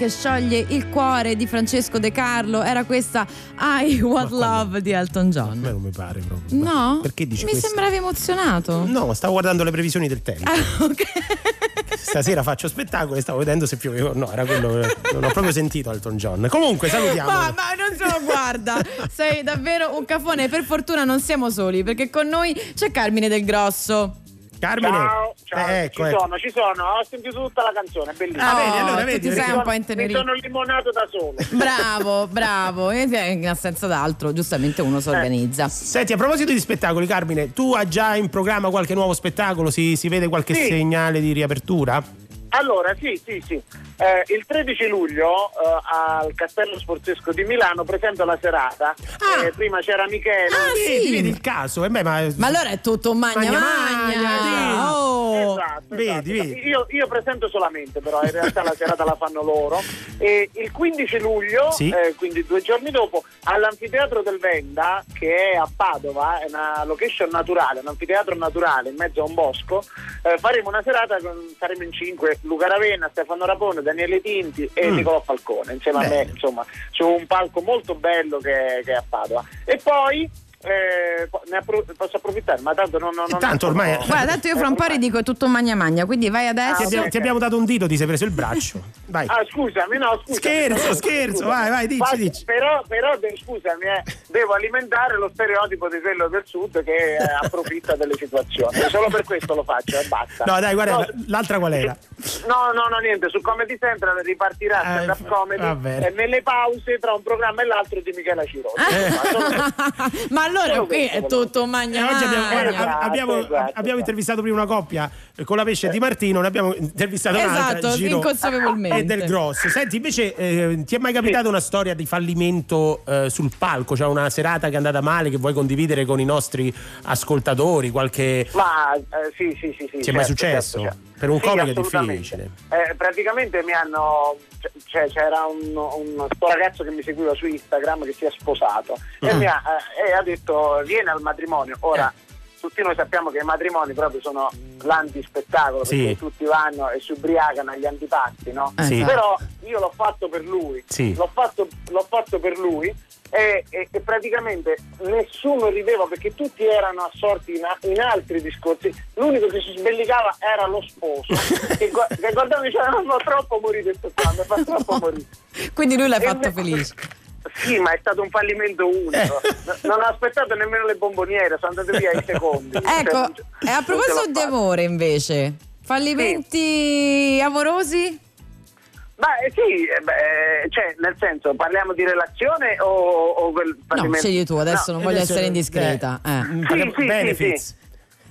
che scioglie il cuore di Francesco De Carlo era questa I Want Love di Elton A John. me non mi pare proprio. No? Perché dici Mi questo? sembravi emozionato. No, stavo guardando le previsioni del tempo. Ah, Stasera faccio spettacolo e stavo vedendo se pioveva. No, era quello. Non ho proprio sentito Elton John. Comunque, salutiamo. Ma, ma non se lo guarda, sei davvero un cafone. Per fortuna non siamo soli perché con noi c'è Carmine del Grosso. Carmine. Ciao, ciao, Eh, ecco, ci ecco. sono, ci sono, ho sentito tutta la canzone, è bellissima. Ah, vedi, allora vedi, Mi ti sei sono- un po' Mi intenerito. sono limonato da solo. Bravo, bravo. In assenza d'altro, giustamente uno si organizza. Senti, a proposito di spettacoli, Carmine, tu hai già in programma qualche nuovo spettacolo? Si, si vede qualche Sì. segnale di riapertura? Allora, sì, sì, sì. Eh, il 13 luglio eh, al Castello Sforzesco di Milano presento la serata. Eh, prima c'era Michele. Ah, vedi, sì. vedi il caso? Eh beh, ma... Ma allora è tutto magna Magna magna. magna, Oh. Esatto, Vedi, esatto. vedi. Io, io presento solamente, però in realtà la serata la fanno loro. E il 15 luglio, Sì. eh, quindi due giorni dopo, all'anfiteatro del Venda, che è a Padova, è una location naturale, un anfiteatro naturale in mezzo a un bosco, eh, faremo una serata con saremo in cinque, Luca Ravenna, Stefano Rapone, Daniele Tinti e Mm. Nicolò Falcone, insieme a Bene. me, insomma, su un palco molto bello che, che è a Padova. E poi eh, appro- posso approfittare, ma tanto non, non, non Tanto ormai- Guarda, tanto io fra un po' ridico è tutto magna magna, quindi vai adesso. Ti abbiamo, ti abbiamo dato un dito, ti sei preso il braccio. Vai. Ah, scusami, no, scusa. Scherzo, scherzo, vai, vai, dici, dici. Però, però de- scusami, eh, devo alimentare lo stereotipo di quello del sud che eh, approfitta delle situazioni. Solo per questo lo faccio e basta. No, dai, guarda, No, l'altra qual era? No, no, no, niente, su Comedy Central ripartirà Eh, stand-up comedy va bene. e nelle pause tra un programma e l'altro di Michela Cirone. Ma allora qui è tutto magna Eh, oggi abbiamo, magna. abbiamo- abbiamo- esatto, abbiamo intervistato prima una coppia eh, con la pesce di Martino, ne abbiamo intervistato un'altra. Esatto, Gino inconsapevolmente. E del grosso. Senti, invece, eh, ti è mai capitata una storia di fallimento eh, sul palco? Cioè una serata che è andata male che vuoi condividere con i nostri ascoltatori? Qualche. Ma eh, sì, sì, sì, sì. Ti è mai certo, successo? certo, certo. Per un Sì, comico è difficile. Eh, praticamente mi hanno. Cioè, c'era un, un ragazzo che mi seguiva su Instagram che si è sposato e, Mm. mi ha, eh, e ha detto vieni al matrimonio. Ora, Eh. tutti noi sappiamo che i matrimoni proprio sono l'antispettacolo Sì. perché tutti vanno e si ubriacano agli antipasti, no? Sì. Però io l'ho fatto per lui, Sì. l'ho, fatto, l'ho fatto per lui e, e- e praticamente nessuno rideva perché tutti erano assorti in, a- in altri discorsi. L'unico che si sbellicava era lo sposo che, gu- che guardava e diceva "No, troppo morire questo qua, mi fa troppo morire. Quindi lui l'ha E fatto me- felice. Sì, ma è stato un fallimento unico. Eh. Non ho aspettato nemmeno le bomboniere, sono andate via i secondi. Cioè, Ecco, ce- e a non ce proposito di amore invece, fallimenti amorosi? Ma eh, sì, eh, beh, cioè, nel senso, parliamo di relazione o, o quel No, fallimento? scegli tu, adesso No, non voglio adesso- essere indiscreta. eh. Mm, Sì, sì, sì, benefits.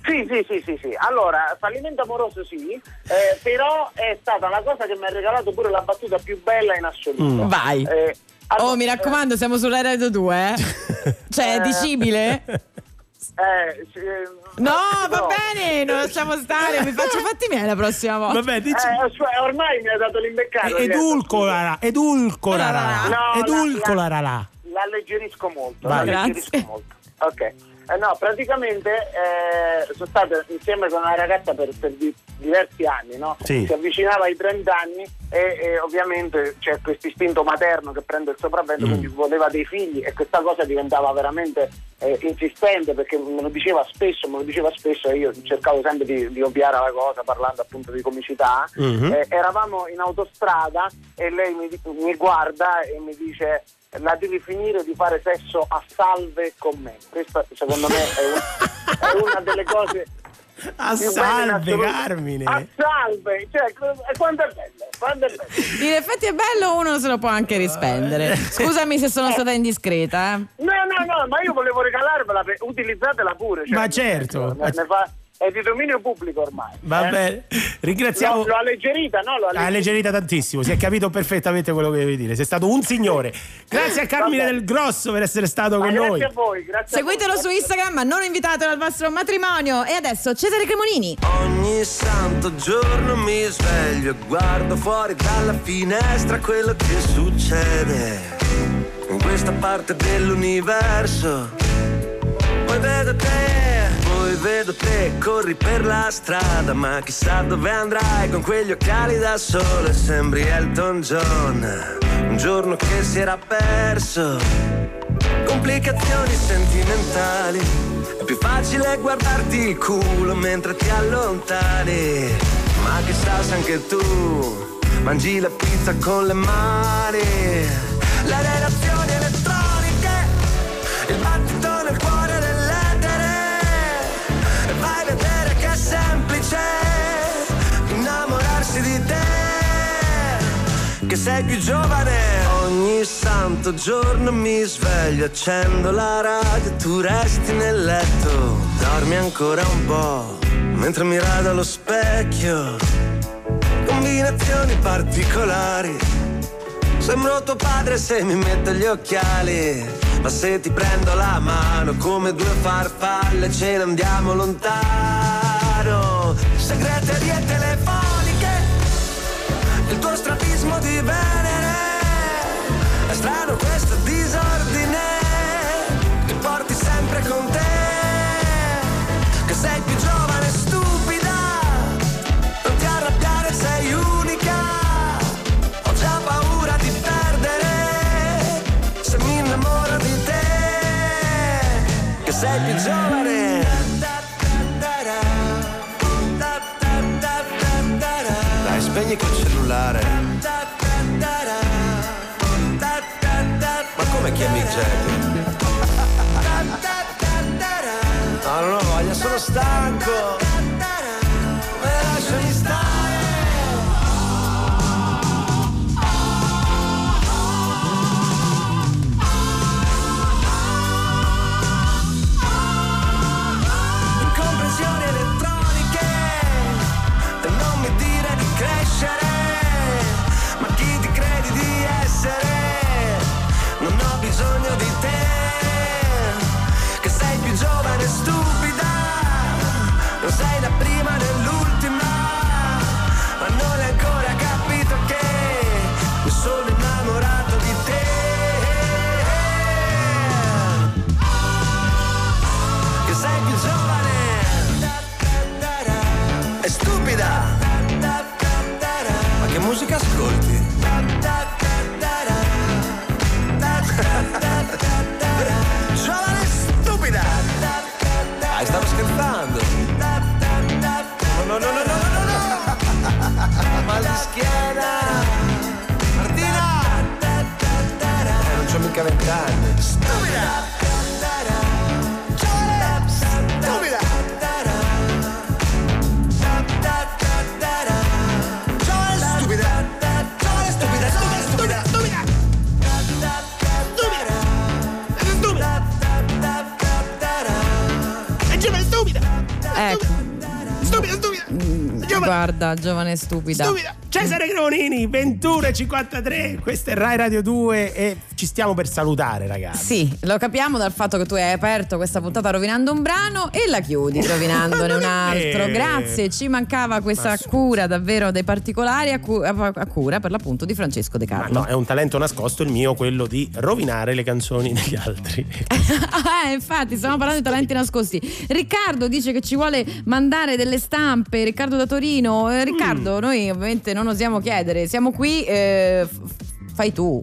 Sì, sì, sì, sì, sì. Allora, fallimento amoroso sì, eh, però è stata la cosa che mi ha regalato pure la battuta più bella in assoluto. Mm. Vai. Eh, allora, Oh, mi raccomando, siamo sulla Radio 2, eh? Cioè, è Eh. dicibile? eh, sì, eh, No, va no. bene, non lasciamo stare, mi faccio fatti miei la prossima volta. Vabbè, dici. Eh, cioè, ormai mi ha dato l'imbeccato. E- Edulcola, edulcola, No, edulcola la- là. L'alleggerisco molto. Vai. l'alleggerisco Grazie. molto. Ok. Eh, no, praticamente eh, sono stato insieme con una ragazza per, per di- diversi anni, no? Sì. Si avvicinava ai 30 anni e, e ovviamente c'è questo istinto materno che prende il sopravvento, Mm. quindi voleva dei figli e questa cosa diventava veramente eh, insistente perché me lo diceva spesso, me lo diceva spesso e io cercavo sempre di, di ovviare alla cosa parlando appunto di comicità. Mhm. Eh, eravamo in autostrada e lei mi, mi guarda e mi dice la devi finire di fare sesso a salve con me. Questa secondo me è, un- è una delle cose A più belle in salve. Carmine. A salve, cioè, quanto è bello, quanto è bello. In effetti è bello, uno se lo può anche rispendere. Scusami se sono stata indiscreta. eh. No, no, no, ma io volevo regalarvela, utilizzatela pure. cioè, Ma certo. ne- ne fa- è di dominio pubblico ormai. Va eh. Ringraziamo. L'ho, l'ho alleggerita, no? L'ho Ha alleggerita. alleggerita tantissimo, si è capito perfettamente quello che devi dire. Sei stato un signore. Grazie a Carmine Vabbè. del Grosso per essere stato Ma con grazie noi. a voi, grazie Seguitelo a su voi. Instagram, ma non invitatelo al vostro matrimonio. E adesso Cesare Cremonini. Ogni santo giorno mi sveglio e guardo fuori dalla finestra quello che succede in questa parte dell'universo. Poi vedo te, poi vedo te corri per la strada Ma chissà dove andrai con quegli occhiali da sole Sembri Elton John. Un giorno che si era perso Complicazioni sentimentali È più facile guardarti il culo mentre ti allontani. Ma chissà se anche tu Mangi la pizza con le mani. Le relazioni Che sei più giovane. Ogni santo giorno mi sveglio Accendo la radio Tu resti nel letto Dormi ancora un po' Mentre mi rado allo specchio. Combinazioni particolari Sembro tuo padre se mi metto gli occhiali Ma se ti prendo la mano come due farfalle Ce ne andiamo lontano. Segreterie telefoniche Il tuo strabismo di Venere Guarda, giovane stupida. Stupida! Cesare Cremonini, 21.53, questa è Rai Radio 2 e ci stiamo per salutare ragazzi. Sì, lo capiamo dal fatto che tu hai aperto questa puntata rovinando un brano e la chiudi rovinandone un altro. Grazie, ci mancava questa cura davvero dei particolari a, cu- a- cura per l'appunto di Francesco De Ma Carlo. no, è un talento nascosto il mio, quello di rovinare le canzoni degli altri. Ah, infatti, stiamo parlando di talenti nascosti. Riccardo dice che ci vuole mandare delle stampe. Riccardo da Torino. Eh, Riccardo, Mm. noi ovviamente non osiamo chiedere, siamo qui. eh, f- fai tu.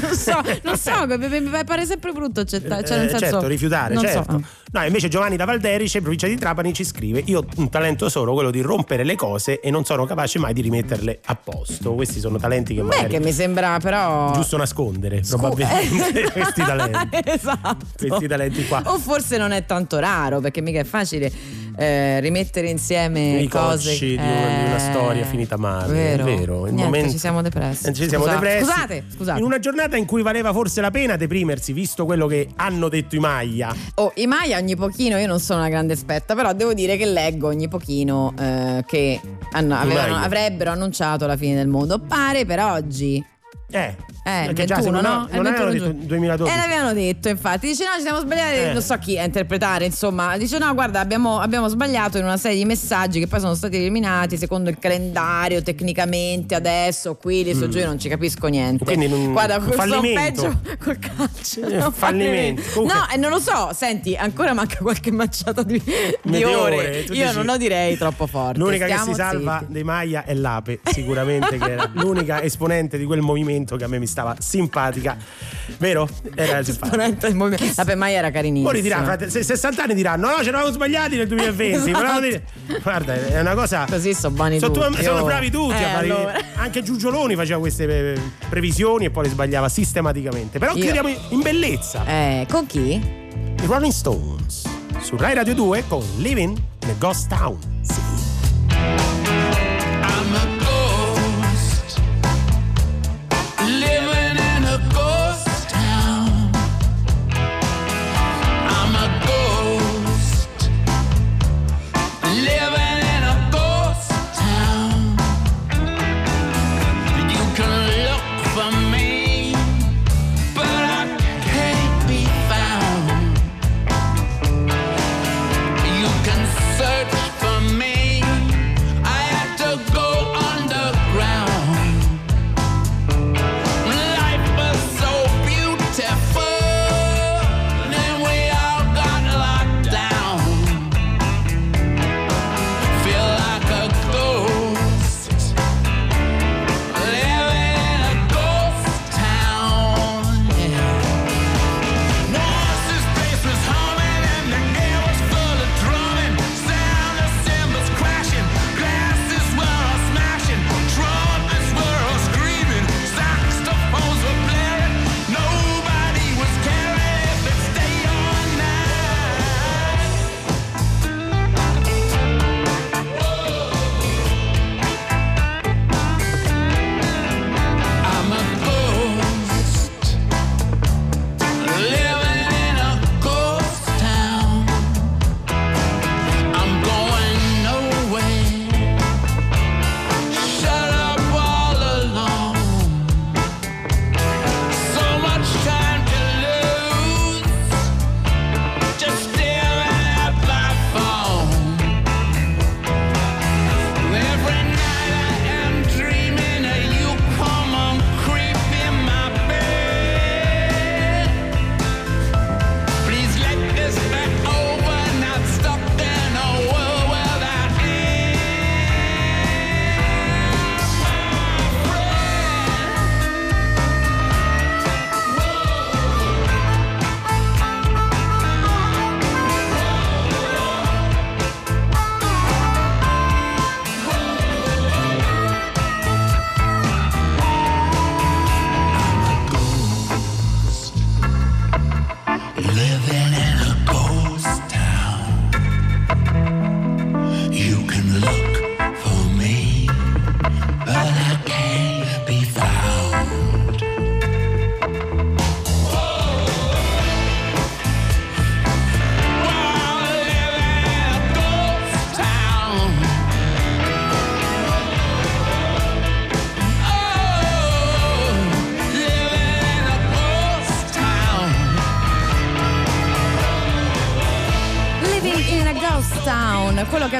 Non so, non so, mi, pare sempre brutto accettare. Cioè, nel Eh, senso, certo, rifiutare, non so. certo. No, invece Giovanni da Valderice, provincia di Trapani, ci scrive: Io ho un talento solo, quello di rompere le cose e non sono capace mai di rimetterle a posto. Questi sono talenti che Beh, magari che mi sembra però. giusto nascondere, probabilmente questi talenti. esatto. Questi talenti qua. O forse non è tanto raro, perché mica è facile eh, rimettere insieme I cose. di una, di una eh, storia finita male. Vero. È vero. Niente, momento... ci siamo depressi. Eh, Ci siamo depressi. Scusate, scusate. In una giornata in cui valeva forse la pena deprimersi, visto quello che hanno detto i Maglia. Oh, i Maya ogni pochino, io non sono una grande esperta, però devo dire che leggo ogni pochino eh, che hanno- avevano- Maya. avrebbero annunciato la fine del mondo. Pare per oggi. Eh. Eh, Perché già 21, secondo- no? È non avevano 21 detto 2012. Eh, l'avevano detto, infatti. Dice: No, ci siamo sbagliati. Eh. Non so chi a interpretare, insomma. Dice: No, guarda, abbiamo, abbiamo sbagliato in una serie di messaggi che poi sono stati eliminati secondo il calendario. Tecnicamente adesso qui lì su Mm. giù io non ci capisco niente. Quindi non- guarda, questo fallimento. peggio col calcio. Eh, no, fallimento. Comunque- No, e non lo so. Senti, ancora manca qualche manciata di, di ore. Io dici- non lo direi troppo forte. L'unica che Stiamo si salva zitti. dei Maia è l'Ape, sicuramente che era l'unica esponente di quel movimento che a me mi stava simpatica. Vero? Era simpatica. Esponente. La Pemaia era carinissima. Poi dirà, fra se- 60 anni diranno: No, ci eravamo sbagliati nel 2020. Esatto. dire- Guarda, è una cosa. Così sono buoni Sono, tutti. sono oh. bravi tutti Eh, a fare. allora. Anche Giugioloni faceva queste eh, previsioni e poi le sbagliava sistematicamente. Però Io- chiudiamo in bellezza. Eh, con chi? I Rolling Stones su Rai Radio 2 con Living in a Ghost Town. I'm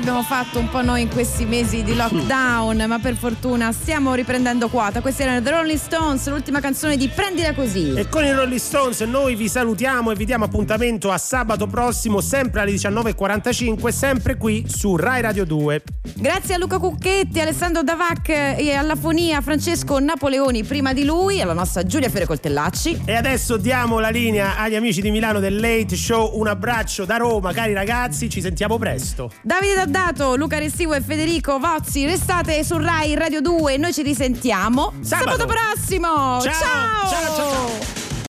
abbiamo fatto un po' noi in questi mesi di lockdown, ma per fortuna stiamo riprendendo quota. Questi erano The Rolling Stones, l'ultima canzone di Prendila così. E con i Rolling Stones noi vi salutiamo e vi diamo appuntamento a sabato prossimo, sempre alle 19.45, sempre qui su Rai Radio 2. Grazie a Luca Cucchetti, Alessandro Davac e alla fonia Francesco Napoleoni prima di lui, alla nostra Giulia Fiore Coltellacci. E adesso diamo la linea agli amici di Milano del Late Show. Un abbraccio da Roma, cari ragazzi, ci sentiamo presto. Davide Daddato, Luca Restivo e Federico Vozzi, restate su Rai Radio 2, noi ci risentiamo Sabato. sabato prossimo. Ciao. ciao. Ciao, ciao, ciao.